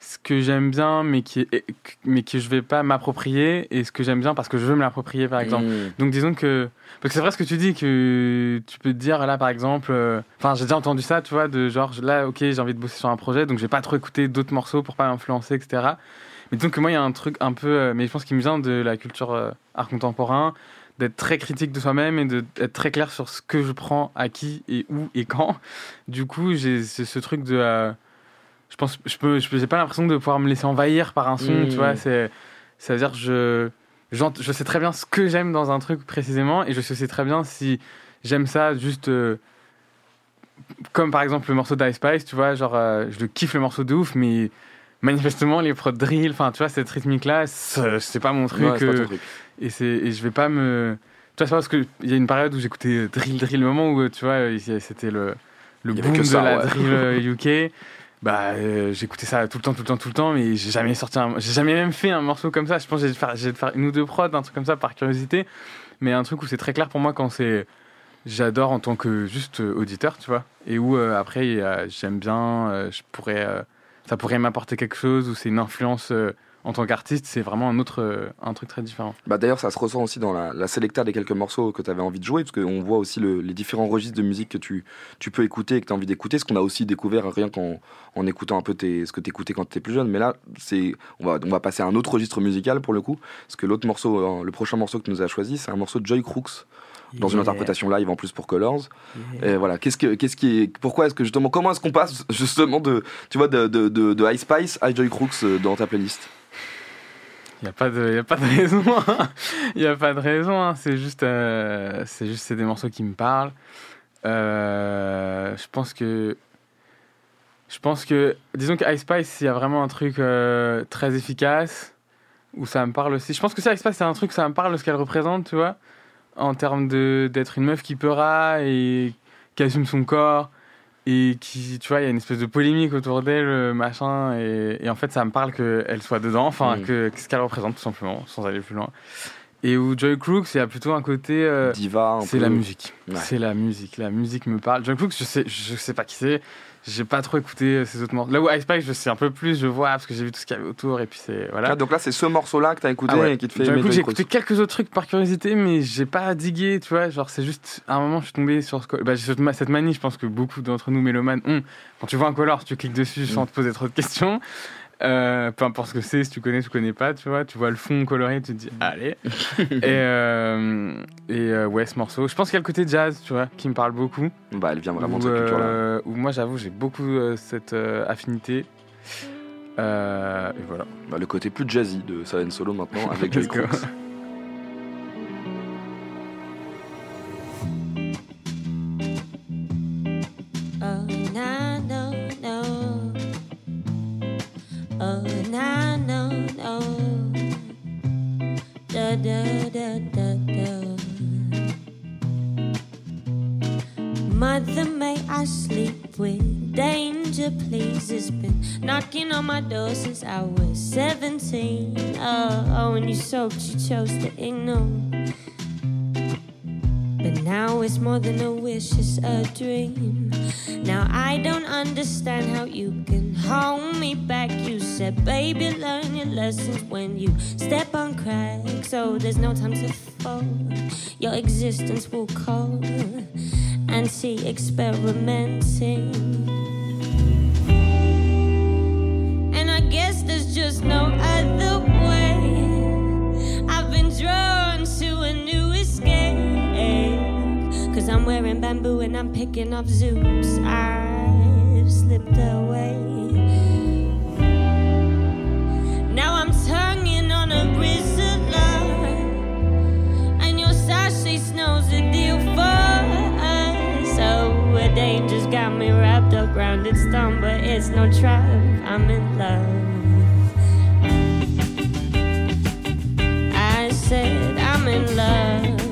Ce que j'aime bien, mais, qui est- mais que je vais pas m'approprier. Et ce que j'aime bien parce que je veux me l'approprier, par exemple. Mmh. Donc disons que. Parce que c'est vrai ce que tu dis, que tu peux te dire, là par exemple. euh, Enfin, j'ai déjà entendu ça, tu vois, de genre, là, ok, j'ai envie de bosser sur un projet, donc je vais pas trop écouter d'autres morceaux pour pas m'influencer, etc. Mais disons que moi, il y a un truc un peu. euh, mais je pense qu'il me vient de la culture euh, art contemporain, d'être très critique de soi-même et d'être très clair sur ce que je prends, à qui et où et quand. Du coup, j'ai ce, truc de. euh, je pense, je peux, je j'ai pas l'impression de pouvoir me laisser envahir par un son, Mmh. tu vois. C'est, c'est-à-dire, je, j'ent- je sais très bien ce que j'aime dans un truc précisément, et je sais très bien si j'aime ça juste. euh, comme par exemple le morceau d'Ice Spice, tu vois, genre, euh, je le kiffe le morceau de ouf, mais manifestement, les prods drill, enfin, tu vois, cette rythmique-là, c'est c'est pas mon truc. Ouais, c'est pas euh, truc. et, c'est, et je vais pas me. Tu vois, c'est parce qu'il y a une période où j'écoutais euh, drill, drill, le moment où, euh, tu vois, euh, c'était le, le Il boom que de la ouais. drill euh, UK. Bah, euh, j'écoutais ça tout le temps, tout le temps, tout le temps, mais j'ai jamais sorti j'ai jamais même fait un morceau comme ça. Je pense que j'ai dû faire, j'ai faire une ou deux prods, un truc comme ça par curiosité. Mais un truc où c'est très clair pour moi quand c'est, j'adore en tant que juste euh, auditeur, tu vois. Et où euh, après, il j'aime bien, euh, je pourrais, euh, ça pourrait m'apporter quelque chose ou c'est une influence euh, en tant qu'artiste, c'est vraiment un autre, euh, un truc très différent. Bah d'ailleurs, ça se ressent aussi dans la, la des quelques morceaux que tu avais envie de jouer, parce qu'on voit aussi le- les différents registres de musique que tu, tu peux écouter et que tu as envie d'écouter, ce qu'on a aussi découvert rien qu'en en écoutant un peu tes, ce que tu écoutais quand tu étais plus jeune. Mais là, c'est on va, on va passer à un autre registre musical pour le coup, parce que l'autre morceau, euh, le prochain morceau que tu nous as choisi, c'est un morceau de Joy Crooks. Dans une interprétation live en plus pour Colors. Et voilà, qu'est-ce que, qu'est-ce qui est, pourquoi est-ce que justement, comment est-ce qu'on passe justement de, tu vois, de, de, de, de Ice Spice à Joy Crooks euh, dans ta playlist? Il n'y a, pas de- y a pas de raison. Il n'y a pas de raison. hein. C'est juste, euh, c'est juste c'est des morceaux qui me parlent. Euh, je pense que. Je pense que. Disons que Ice Spice, il y a vraiment un truc euh, très efficace où ça me parle aussi. Je pense que ça, Ice Spice, c'est un truc, ça me parle de ce qu'elle représente, tu vois. En termes d'être une meuf qui peura et qui assume son corps et qui, tu vois, il y a une espèce de polémique autour d'elle, euh, machin, et, et en fait, ça me parle qu'elle soit dedans, enfin, Mm. que, que ce qu'elle représente, tout simplement, sans aller plus loin. Et où Joy Crooks, il y a plutôt un côté. euh, Diva, c'est la musique. Ouais. C'est la musique. La musique me parle. Joy Crooks, je sais, je sais pas qui c'est. J'ai pas trop écouté euh, ses autres morceaux. Là où Ice Spice, je sais un peu plus, je vois, parce que j'ai vu tout ce qu'il y avait autour, et puis c'est. Voilà. Ah, donc là, c'est ce morceau-là que t'as écouté Ah ouais. et qui te fait aimer j'ai écouté quelques autres trucs par curiosité, mais j'ai pas digué, tu vois. Genre, c'est juste, à un moment, je suis tombé sur ce bah, cette ma- cette manie, je pense que beaucoup d'entre nous, mélomanes, ont. Quand tu vois un color, tu cliques dessus sans te poser trop de questions. Euh, peu importe ce que c'est, si tu connais, tu connais pas, tu vois. Tu vois le fond coloré, tu te dis, allez. et euh, et euh, ouais, ce morceau. Je pense qu'il y a le côté jazz, tu vois, qui me parle beaucoup. Bah, elle vient vraiment Où, de cette culture-là. euh, où moi, j'avoue, j'ai beaucoup cette affinité. Et voilà. Bah, le côté plus jazzy de Silent Solo maintenant avec Joy Da, da, da, da. Mother, may I sleep with danger, please? It's been knocking on my door since I was 17. Oh, oh, when you soaked, you chose to ignore. But now it's more than a wish, it's a dream. Now I don't understand how you can hold me back. You said, baby, learn your lessons when you step on cracks. So there's no time to fall. Your existence will call and see experimenting. And I guess there's just no other way. I'm wearing bamboo and I'm picking up zoops. I've slipped away. Now I'm tonguing on a grizzler, and your sashay snows a deal for us. So a day just got me wrapped up round its thumb, but it's no trap. I'm in love. I said I'm in love.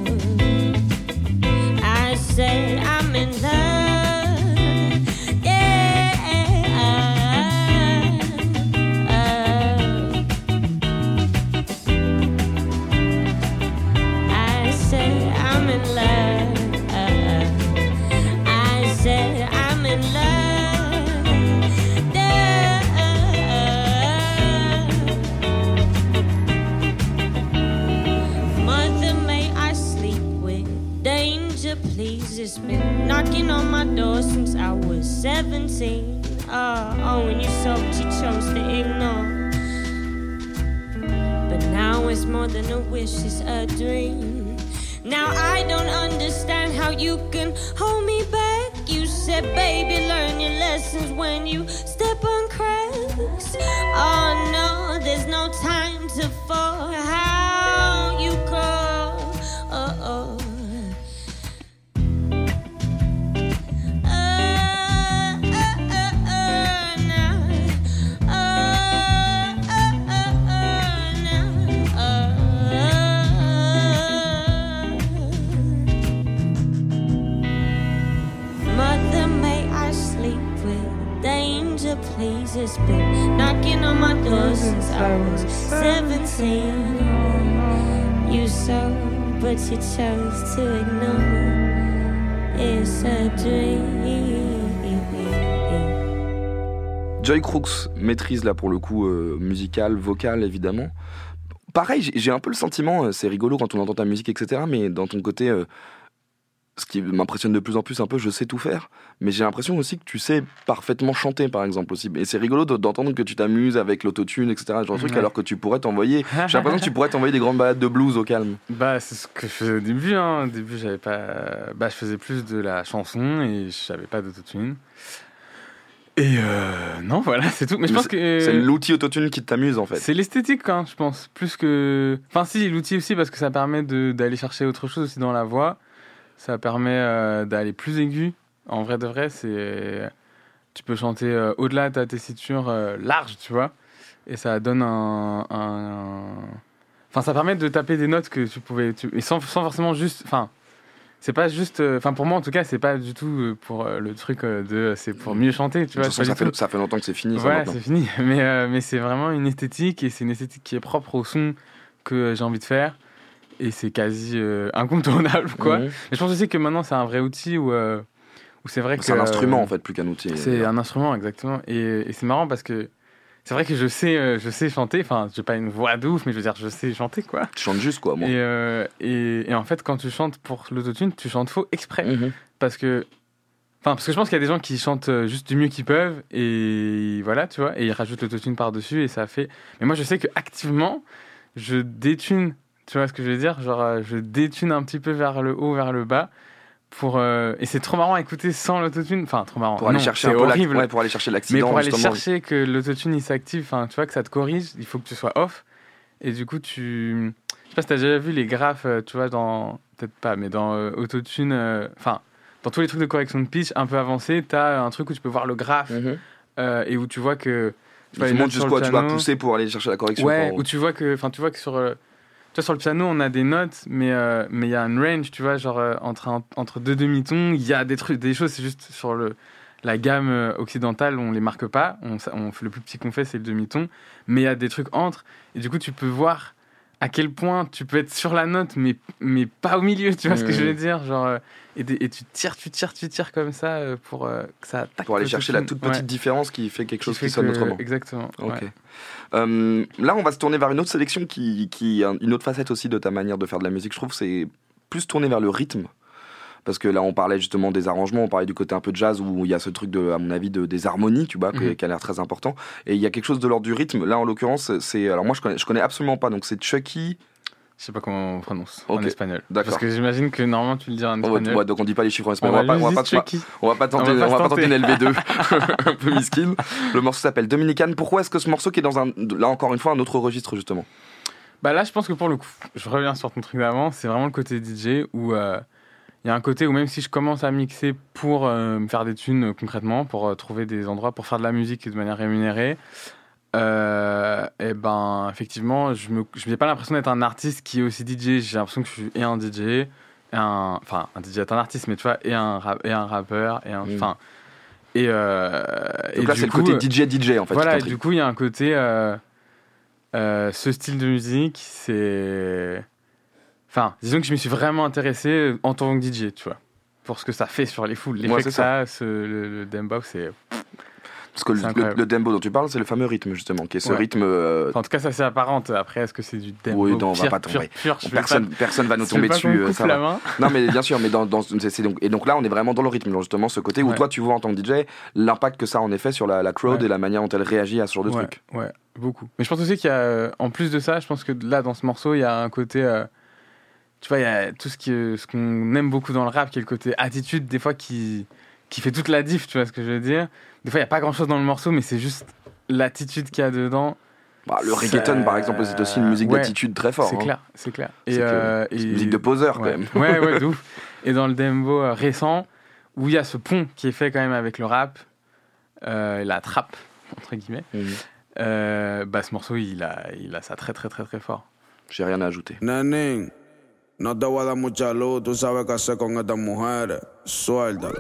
I said been knocking on my door since I was 17. Uh, oh, oh, when you sold, you chose to ignore. But now it's more than a wish, it's a dream. Now I don't understand how you can hold me back. You said, baby, learn your lessons when you step on cracks. Oh no, there's no time to fall. How you call? Oh, oh. Please? It's been knocking on my door since I was 17. You saw, but you chose to ignore. It's a dream. Joy Crooks maîtrise là pour le coup euh, musical, vocal évidemment. Pareil, j'ai- j'ai un peu le sentiment, euh, c'est rigolo quand on entend ta musique, etc. Mais dans ton côté, euh, ce qui m'impressionne de plus en plus un peu, je sais tout faire. Mais j'ai l'impression aussi que tu sais parfaitement chanter, par exemple aussi. Et c'est rigolo de- d'entendre que tu t'amuses avec l'autotune, etc. Genre de truc, Ouais. alors que tu pourrais t'envoyer. J'ai l'impression que tu pourrais t'envoyer des grandes balades de blues au calme. Bah, c'est ce que je faisais au début. Hein. Au début, j'avais pas. Bah, je faisais plus de la chanson et j'avais pas d'autotune. Et euh, non, voilà, c'est tout. Mais je pense que. C'est l'outil autotune qui t'amuse en fait. C'est l'esthétique, hein, je pense. Plus que. Enfin, si, l'outil aussi, parce que ça permet d'aller chercher autre chose aussi dans la voix. Ça permet euh, d'aller plus aigu. En vrai de vrai, c'est. Tu peux chanter euh, au-delà de ta tessiture euh, large, tu vois. Et ça donne un. un- Enfin, ça permet de taper des notes que tu pouvais. tu- Et sans, sans forcément juste. Enfin. C'est pas juste. euh, Enfin, pour moi, en tout cas, c'est pas du tout euh, pour euh, le truc de. C'est pour mieux chanter, tu vois. façon, ça fait, ça fait longtemps que c'est fini. Ouais, c'est fini. Mais, mais c'est vraiment une esthétique et c'est une esthétique qui est propre au son que j'ai envie de faire. Et c'est quasi euh, incontournable, quoi. Mais je pense aussi que maintenant, c'est un vrai outil où, euh, où c'est vrai que. C'est un euh, instrument en fait, plus qu'un outil. C'est un instrument, exactement. Et, et c'est marrant parce que c'est vrai que je sais, euh, je sais chanter. Enfin, j'ai pas une voix de ouf, mais je veux dire, je sais chanter, quoi. Tu chantes juste quoi, moi. Et, euh, et, et en fait, quand tu chantes pour l'autotune, tu chantes faux exprès. Mhm. Parce que. Enfin, parce que je pense qu'il y a des gens qui chantent juste du mieux qu'ils peuvent et voilà, tu vois, et ils rajoutent l'autotune par-dessus et ça fait. Mais moi, je sais que activement, je détune, tu vois ce que je veux dire? Genre, euh, je détune un petit peu vers le haut, vers le bas. Pour, euh, Et c'est trop marrant à écouter sans l'autotune. Enfin, trop marrant. Pour aller Non, chercher un peu horrible. ouais, pour aller chercher Mais l'accident pour aller chercher que l'autotune il s'active, enfin, tu vois, que ça te corrige, il faut que tu sois off. Et du coup, tu. Je sais pas si t'as déjà vu les graphes, euh, tu vois, dans. Peut-être pas, mais dans euh, autotune. euh, Enfin, dans tous les trucs de correction de pitch un peu avancés, t'as un truc où tu peux voir le graphe Mhm. et où tu vois que. Tu vois, sur jusqu'où tu vas pousser pour aller chercher la correction. Ouais, pour- où tu vois que, enfin, tu vois que sur, tu vois, sur le piano, on a des notes, mais euh, mais il y a une range, tu vois, genre euh, entre un- entre deux demi-tons, il y a des trucs, des choses, c'est juste sur le la gamme euh, occidentale, on les marque pas, on, on le plus petit qu'on fait, c'est le demi-ton, mais il y a des trucs entre, et du coup, tu peux voir à quel point tu peux être sur la note, mais mais pas au milieu, tu vois ce que je veux dire, genre. euh, et, tu tires, tu tires, tu tires comme ça euh, pour euh, que ça attaque. pour aller le chercher la toute petite Ouais. différence qui fait quelque Qui chose fait qui sonne que- autrement. Exactement. Ok. ouais. Euh, là, on va se tourner vers une autre sélection qui, qui une autre facette aussi de ta manière de faire de la musique. Je trouve c'est plus tourné vers le rythme. Parce que là, on parlait justement des arrangements, on parlait du côté un peu jazz où il y a ce truc, de, à mon avis, de, des harmonies, tu vois, Mhm. qui a l'air très important. Et il y a quelque chose de l'ordre du rythme. Là, en l'occurrence, c'est. Alors, moi, je connais, je connais absolument pas. Donc, c'est Chucky. Je sais pas comment on prononce en Ok, espagnol. d'accord. Parce que j'imagine que normalement tu le dis en Oh, ouais, espagnol. ouais, donc, on dit pas les chiffres en on espagnol. On va, pas, on va pas- Chucky. on va pas tenter, On va on pas tenter une tenter. LV2 un peu miskin. Le morceau s'appelle Dominican. Pourquoi est-ce que ce morceau qui est dans un. Là, encore une fois, un autre registre, justement? Bah là, je pense que pour le coup, je reviens sur ton truc d'avant, c'est vraiment le côté DJ où euh, il y a un côté où même si je commence à mixer pour euh, me faire des thunes euh, concrètement, pour euh, trouver des endroits pour faire de la musique de manière rémunérée, euh, et ben effectivement, je me, je n'ai pas l'impression d'être un artiste qui est aussi DJ. J'ai l'impression que je suis et un DJ, et un, enfin un DJ est un artiste, mais tu vois, et un rap- et un rappeur, et un, Mm. enfin. Et, et Donc là, c'est le côté DJ DJ en fait. voilà, et du coup, il y a un côté. ce style de musique, c'est. Enfin, disons que je me suis vraiment intéressé en tant que DJ, tu vois. Pour ce que ça fait sur les foules. L'effet Ouais, que ça, a, ce- le, le dembow, c'est. Parce que le, le, dembo dont tu parles, c'est le fameux rythme justement, qui est ce Ouais. rythme. euh, Enfin, en tout cas, ça c'est apparente. Après, est-ce que c'est du dembow Oui, non, on va pas tomber. pur, je vais personne, pas- personne va nous tomber dessus. euh, ça la main. Non, mais bien sûr, mais dans, dans donc, et donc là, on est vraiment dans le rythme, justement, ce côté où Ouais. toi, tu vois en tant que DJ l'impact que ça a en effet sur la, la crowd Ouais. et la manière dont elle réagit à ce genre de truc. Ouais, beaucoup. Mais je pense aussi qu'il y a, euh, en plus de ça, je pense que là, dans ce morceau, il y a un côté. euh, tu vois, il y a tout ce qui, est- ce qu'on aime beaucoup dans le rap, qui est le côté attitude, des fois, qui, qui fait toute la diff, tu vois ce que je veux dire. Des fois, il n'y a pas grand chose dans le morceau, mais c'est juste l'attitude qu'il y a dedans. Bah, le reggaeton, par exemple, c'est aussi une musique Ouais, d'attitude très fort. C'est hein. clair, c'est clair. C'est Et, que- euh, c'est et- une musique de poseur, ouais. quand même. Ouais, ouais, de ouf. Et dans le dembo euh, récent, où il y a ce pont qui est fait quand même avec le rap, euh, la trappe, entre guillemets, Mhm. euh, bah, ce morceau, il a, il a ça très, très, très, très fort. J'ai rien à ajouter. Nenín, no te voy a dar mucha luz, tú sabes qué hacer con estas mujeres. Suéltalo.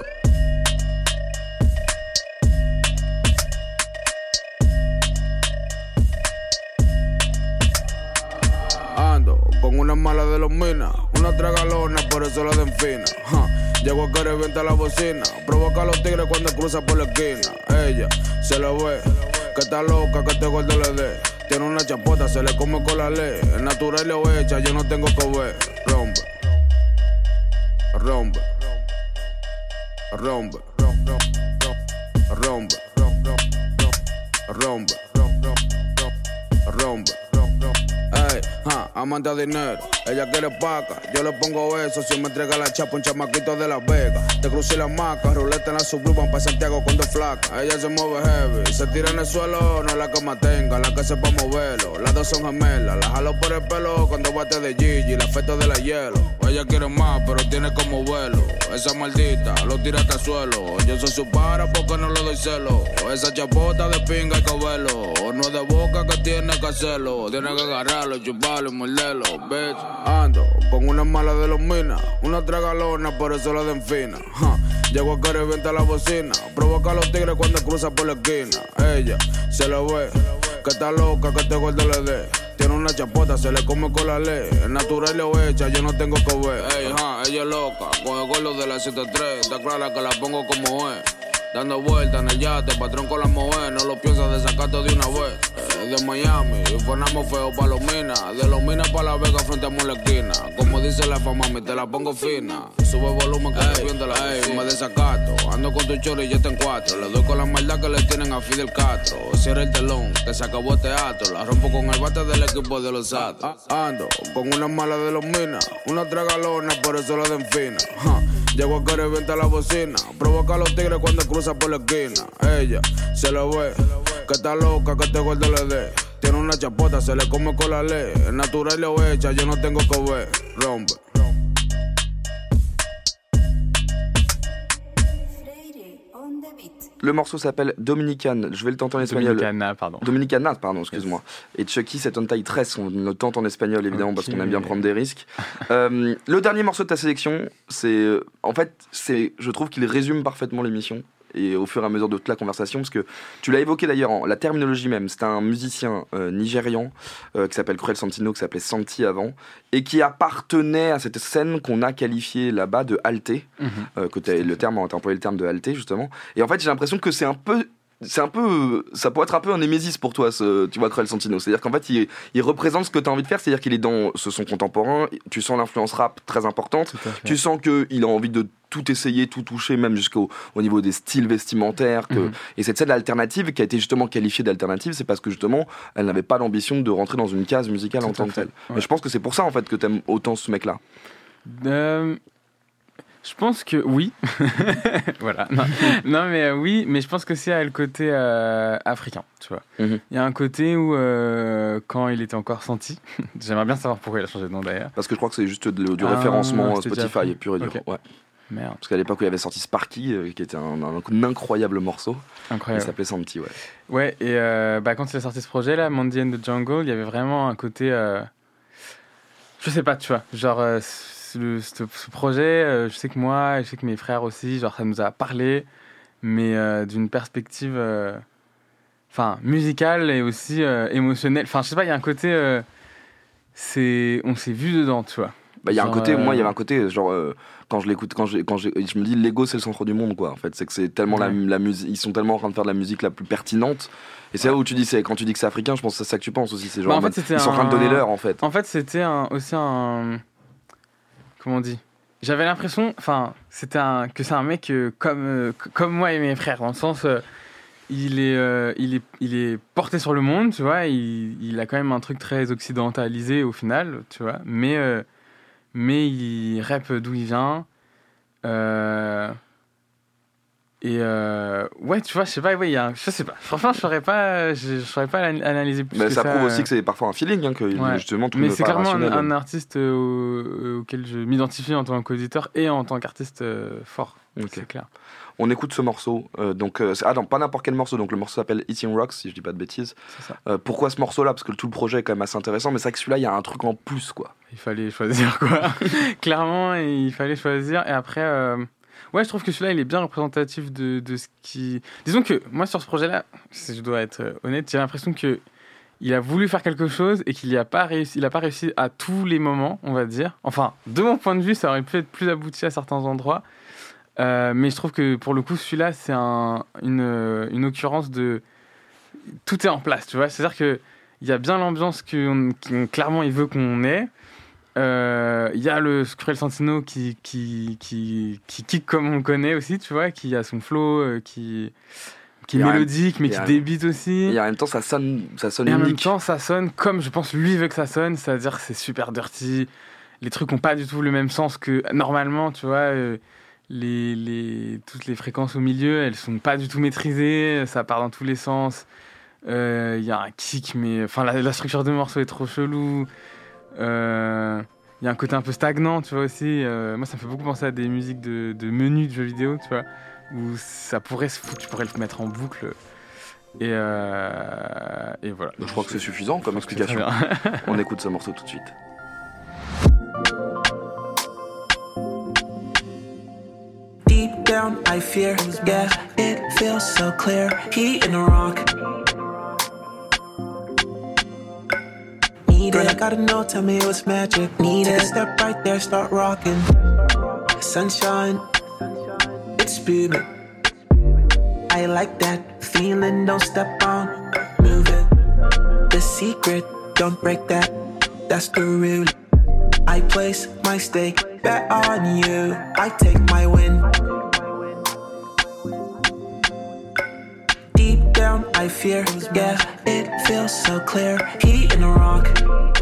Ando con una mala de los minas, una tragalona, por eso la den fina. Llego a que revienta la bocina, provoca a los tigres cuando cruza por la esquina. Ella se lo ve, que está loca, que este gordo le dé. Tiene una chapota, se le come con la ley. Es natural o hecha, yo no tengo que ver. Rompe, rompe, rompe, rompe, rompe, rompe, rompe. Ey, ja, amante dinero, ella quiere paca. Yo le pongo eso si me entrega la chapa un chamaquito de Las Vegas. Te crucé la maca, ruleta en la suburban pa' Santiago con dos flacas. Ella se mueve heavy, se tira en el suelo, no es la que mantenga, la que sepa moverlo. Las dos son gemelas, la jalo por el pelo cuando bate de Gigi, la afecto de la hielo. Ella quiere más, pero tiene como vuelo. Esa maldita lo tira hasta el suelo. Yo soy su para porque no le doy celo. Esa chapota de pinga que verlo. No es de boca que tiene que hacerlo. Tiene que agarrarlo, chuparlo y morderlo, bitch. Ando con una mala de los minas. Una tragalona, por eso la den fina. Llego a que revienta la bocina. Provoca a los tigres cuando cruza por la esquina. Ella se lo ve, que está loca, que este gordo le dé. Tiene una chapota, se le come con la ley. Es natural o hecha, yo no tengo que ver. Ey, ja, ella es loca, con el gordo de la 73. Está clara que la pongo como es. Dando vueltas en el yate, patrón con la mujer, no lo piensas de sacarte de una vez. Eh, de Miami, y ponemos feo pa' los minas. De los minas pa' la vega, frente a la esquina. Como dice la fama, me te la pongo fina. Sube volumen que te viendo la ey, me desacato. Ando con tu choro y ya está en cuatro. Le doy con la maldad que le tienen a Fidel Castro. Cierra el telón, que se acabó el teatro. La rompo con el bate del equipo de los Astros. Ando con una mala de los minas, una tragalona, por eso la den fina. Llego a que revienta la bocina. Provoca a los tigres cuando cruza por la esquina. Ella se lo ve, que está loca, que este gordo le dé. Tiene una chapota, se le come con la ley. Es natural o hecha, yo no tengo que ver. Rompe. Le morceau s'appelle Dominican. Je vais le tenter en espagnol. Dominicana, pardon. Dominicana, pardon, excuse-moi. Et Chucky, c'est on taille 13. On le tente en espagnol, évidemment, parce qu'on aime bien prendre des risques. Euh, le dernier morceau de ta sélection, c'est. euh, En fait, c'est, je trouve qu'il résume parfaitement l'émission. Et au fur et à mesure de toute la conversation, parce que tu l'as évoqué d'ailleurs, la terminologie même, c'est un musicien euh, nigérian euh, qui s'appelle Cruel Santino, qui s'appelait Santi avant, et qui appartenait à cette scène qu'on a qualifiée là-bas de halté, Mhm. euh, le terme, t'as employé le terme de halté justement. Et en fait, j'ai l'impression que c'est un peu c'est un peu ça pourrait être un peu un némésis pour toi ce tu vois Cruel Santino c'est à dire qu'en fait il, il représente ce que tu as envie de faire c'est à dire qu'il est dans ce son contemporain tu sens l'influence rap très importante tu sens qu'il a envie de tout essayer tout toucher même jusqu'au au niveau des styles vestimentaires que, Mhm. et cette scène alternative qui a été justement qualifiée d'alternative c'est parce que justement elle n'avait pas l'ambition de rentrer dans une case musicale en tant que telle ouais. mais je pense que c'est pour ça en fait que t'aimes autant ce mec là Euh, Je pense que oui. voilà. Non, non, mais euh, oui, mais je pense que c'est le côté euh, africain, tu vois. Mhm. Il y a un côté où, euh, quand il était encore senti, j'aimerais bien savoir pourquoi il a changé de nom d'ailleurs. Parce que je crois que c'est juste de- du Ah, référencement déjà Spotify pur et dur. Ok. Ouais. Merde, Parce qu'à l'époque où il avait sorti Sparky, euh, qui était un, un incroyable morceau, il incroyable. s'appelait Santi, ouais. Ouais, et euh, bah, quand il a sorti ce projet là, Mandy and the Jungle, il y avait vraiment un côté. euh, je sais pas, tu vois. Genre, euh, ce, le- ce- ce projet, euh, je sais que moi, je sais que mes frères aussi, genre, ça nous a parlé, mais euh, d'une perspective. euh, Enfin, musicale et aussi euh, émotionnelle. Enfin, je sais pas, il y a un côté. euh, c'est on s'est vu dedans, tu vois. Bah, il y a un côté, moi, il y avait un côté, genre, quand je l'écoute, quand, j'ai- quand je me dis, l'ego, c'est le centre du monde, quoi. En fait, c'est que c'est tellement la, Ouais. la musique, ils sont tellement en train de faire de la musique la plus pertinente. Et c'est là où tu dis, c'est quand tu dis que c'est africain, je pense que c'est ça que tu penses aussi. C'est genre, Bah, en fait, ils sont en train de donner l'heure, en fait. En fait, c'était aussi un. Comment on dit J'avais l'impression, enfin, c'était un, que c'est un mec euh, comme, euh, comme moi et mes frères, dans le sens. euh, il, est, il, est, il est porté sur le monde, tu vois. Il, il a quand même un truc très occidentalisé au final, tu vois. Mais, mais il rap d'où il vient. Et euh, ouais, tu vois, je sais pas, ouais, il y a un- je sais pas. Franchement, je saurais pas, je, je saurais pas analyser plus Mais que ça, ça. prouve aussi que c'est parfois un feeling, hein, que Ouais. justement tout Mais c'est clairement un, artiste euh, au- auquel je m'identifie en tant qu'auditeur et en tant qu'artiste euh, fort. C'est clair. On écoute ce morceau. euh, donc, euh, ah non, pas n'importe quel morceau. Donc le morceau s'appelle Eating Rocks, si je dis pas de bêtises. C'est ça. Euh, pourquoi ce morceau-là? Parce que tout le projet est quand même assez intéressant, mais c'est vrai que celui-là, il y a un truc en plus, quoi. Il fallait choisir quoi. Clairement, il fallait choisir. Et après, ouais, je trouve que celui-là, il est bien représentatif de, de ce qui. Disons que moi, sur ce projet-là, si je dois être euh, honnête, j'ai l'impression que il a voulu faire quelque chose et qu'il n'y a pas réussi. Il pas réussi à tous les moments, on va dire. Enfin, de mon point de vue, ça aurait pu être plus abouti à certains endroits. Euh, mais je trouve que pour le coup, celui-là, c'est un, une, euh, une occurrence de. Tout est en place, tu vois. C'est-à-dire que il y a bien l'ambiance qu'on- clairement il veut qu'on ait. Euh, Il y a le Cruel Santino qui, qui, qui, qui kick comme on le connaît aussi, tu vois, qui a son flow, euh, qui, qui est un- mélodique, mais qui débite aussi. Et en même temps, ça sonne, ça sonne Et en même unique. temps, ça sonne comme je pense lui veut que ça sonne, c'est-à-dire que c'est super dirty. Les trucs ont pas du tout le même sens que normalement, tu vois. euh, les, les, toutes les fréquences au milieu, elles sont pas du tout maîtrisées, ça part dans tous les sens. Euh, Il y a un kick, mais enfin la, la structure de morceau est trop chelou. Euh, Il y a un côté un peu stagnant, tu vois aussi. Euh, moi, ça me fait beaucoup penser à des musiques de, de menus de jeux vidéo, tu vois, où ça pourrait se foutre, tu pourrais le mettre en boucle. Et, euh, et voilà. Donc, je crois que c'est suffisant comme explication. On écoute ce morceau tout de suite. Deep down, I fear, yeah, it feels so clear. Heat in the rock. Gotta know, tell me was magic. Need it, step right there, start rocking. Sunshine, it's booming. I like that feeling, don't step on, move it. The secret, don't break that, that's the rule. I place my stake, bet on you. I take my win. Deep down, I fear, yeah, it feels so clear. Heat in the rock.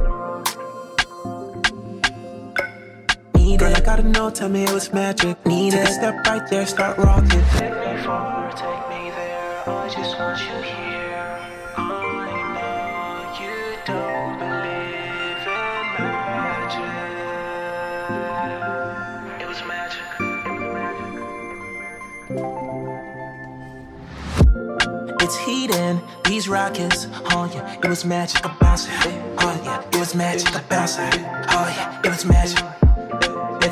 Need it, I gotta know, tell me it was magic. Need it, step right there, start rocking. Take me far, take me there. I just want you here. I know you don't believe in magic. It was magic. It was magic It's heating, these rockets. Oh yeah, it was magic. I bounce it. Oh yeah, it was magic. I bounce it. Oh yeah, it was magic.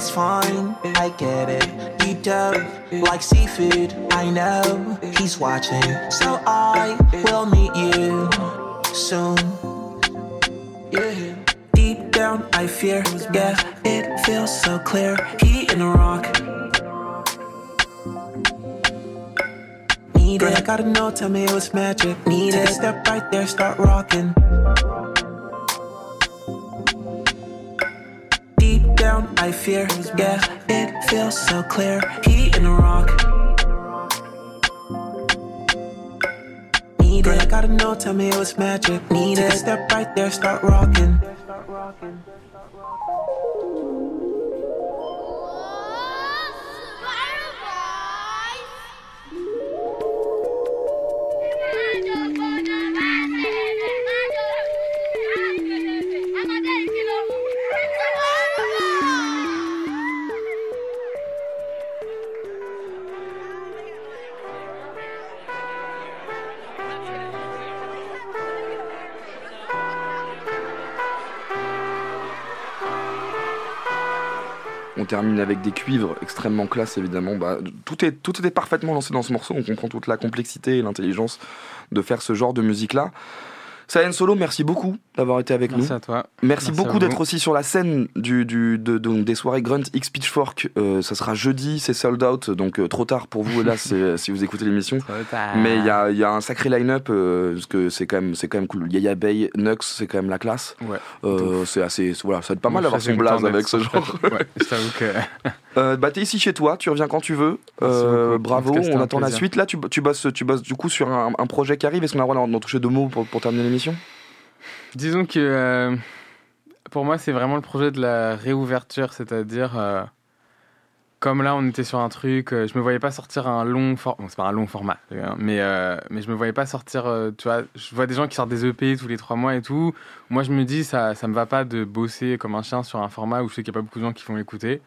It's fine, I get it. Deep down, like seafood. I know he's watching, so I will meet you soon. Yeah. Deep down, I fear. Yeah, it feels so clear. Heat in the rock. Need it, I gotta know, tell me it was magic. Need it, a step right there, start rocking. Down, I fear, yeah, it feels so clear. Heat in the rock. Need it, I gotta know, tell me it was magic. Need it, step right there, start rocking. On termine avec des cuivres extrêmement classe, évidemment. Bah, tout, est, tout était parfaitement lancé dans ce morceau. On comprend toute la complexité et l'intelligence de faire ce genre de musique-là. Sayen Solo, merci beaucoup d'avoir été avec Merci nous. à toi. Merci, Merci beaucoup d'être aussi sur la scène du, du- de- de- des soirées Grunt X Pitchfork. Euh, ça sera jeudi, c'est sold out, donc euh, trop tard pour vous, hélas, si vous écoutez l'émission. Mais il y a, il y a un sacré line-up, euh, parce que c'est quand, même- quand même cool. Yaya Bay, Nux, c'est quand même la classe. Ouais. Euh, c'est assez. Voilà, ça va être pas Moi, mal d'avoir son blaze avec ce genre. Ouais, je t'avoue que. Euh, bah, t'es ici chez toi, tu reviens quand tu veux. Euh, bravo, on attend la suite. Là, tu, tu, bosses, tu bosses du coup sur un, un projet qui arrive. Est-ce qu'on a le droit d'en toucher deux mots pour, pour terminer l'émission? Disons que euh, pour moi, c'est vraiment le projet de la réouverture, c'est-à-dire, comme là, on était sur un truc, je me voyais pas sortir un long format, bon, c'est pas un long format, mais, mais je me voyais pas sortir, tu vois, je vois des gens qui sortent des EP tous les trois mois et tout. Moi, je me dis, ça, ça me va pas de bosser comme un chien sur un format où je sais qu'il y a pas beaucoup de gens qui vont l'écouter.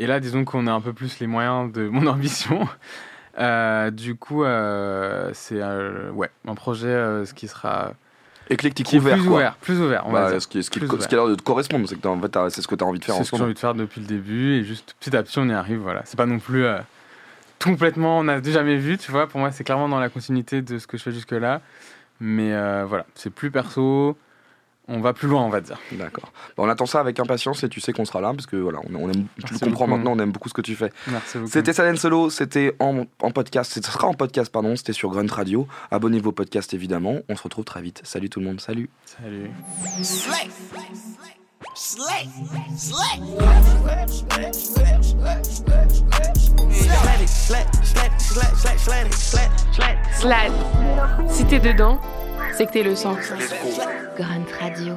Et là, disons qu'on a un peu plus les moyens de mon ambition. Euh, du coup, euh, c'est euh, ouais, un projet ce qui sera Éclectique qui est ouvert. plus quoi. ouvert, plus ouvert, on Bah, va dire. ce qui, ce qui, ce ouvert. qui a l'air de te correspondre, c'est que en fait, c'est ce que tu as envie de faire en C'est ce que j'ai envie de faire depuis le début et juste petit à petit on y arrive. Voilà, c'est pas non plus complètement on n'a jamais vu, tu vois. Pour moi, c'est clairement dans la continuité de ce que je fais jusque là, mais voilà, c'est plus perso. On va plus loin, on va dire. D'accord. Bah, on attend ça avec impatience et tu sais qu'on sera là parce que voilà, on, on aime, tu le comprends beaucoup. maintenant, on aime beaucoup ce que tu fais. Merci beaucoup. C'était Salen Solo, c'était en, en podcast, ce sera en podcast, pardon, c'était sur Grunt Radio. Abonnez-vous au podcast évidemment, on se retrouve très vite. Salut tout le monde, salut. Salut. Slick. Slick. Slide. Si t'es dedans, c'est que t'es le sens. Grunt Radio.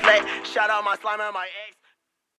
Slick. Shout out my slimer, my ex.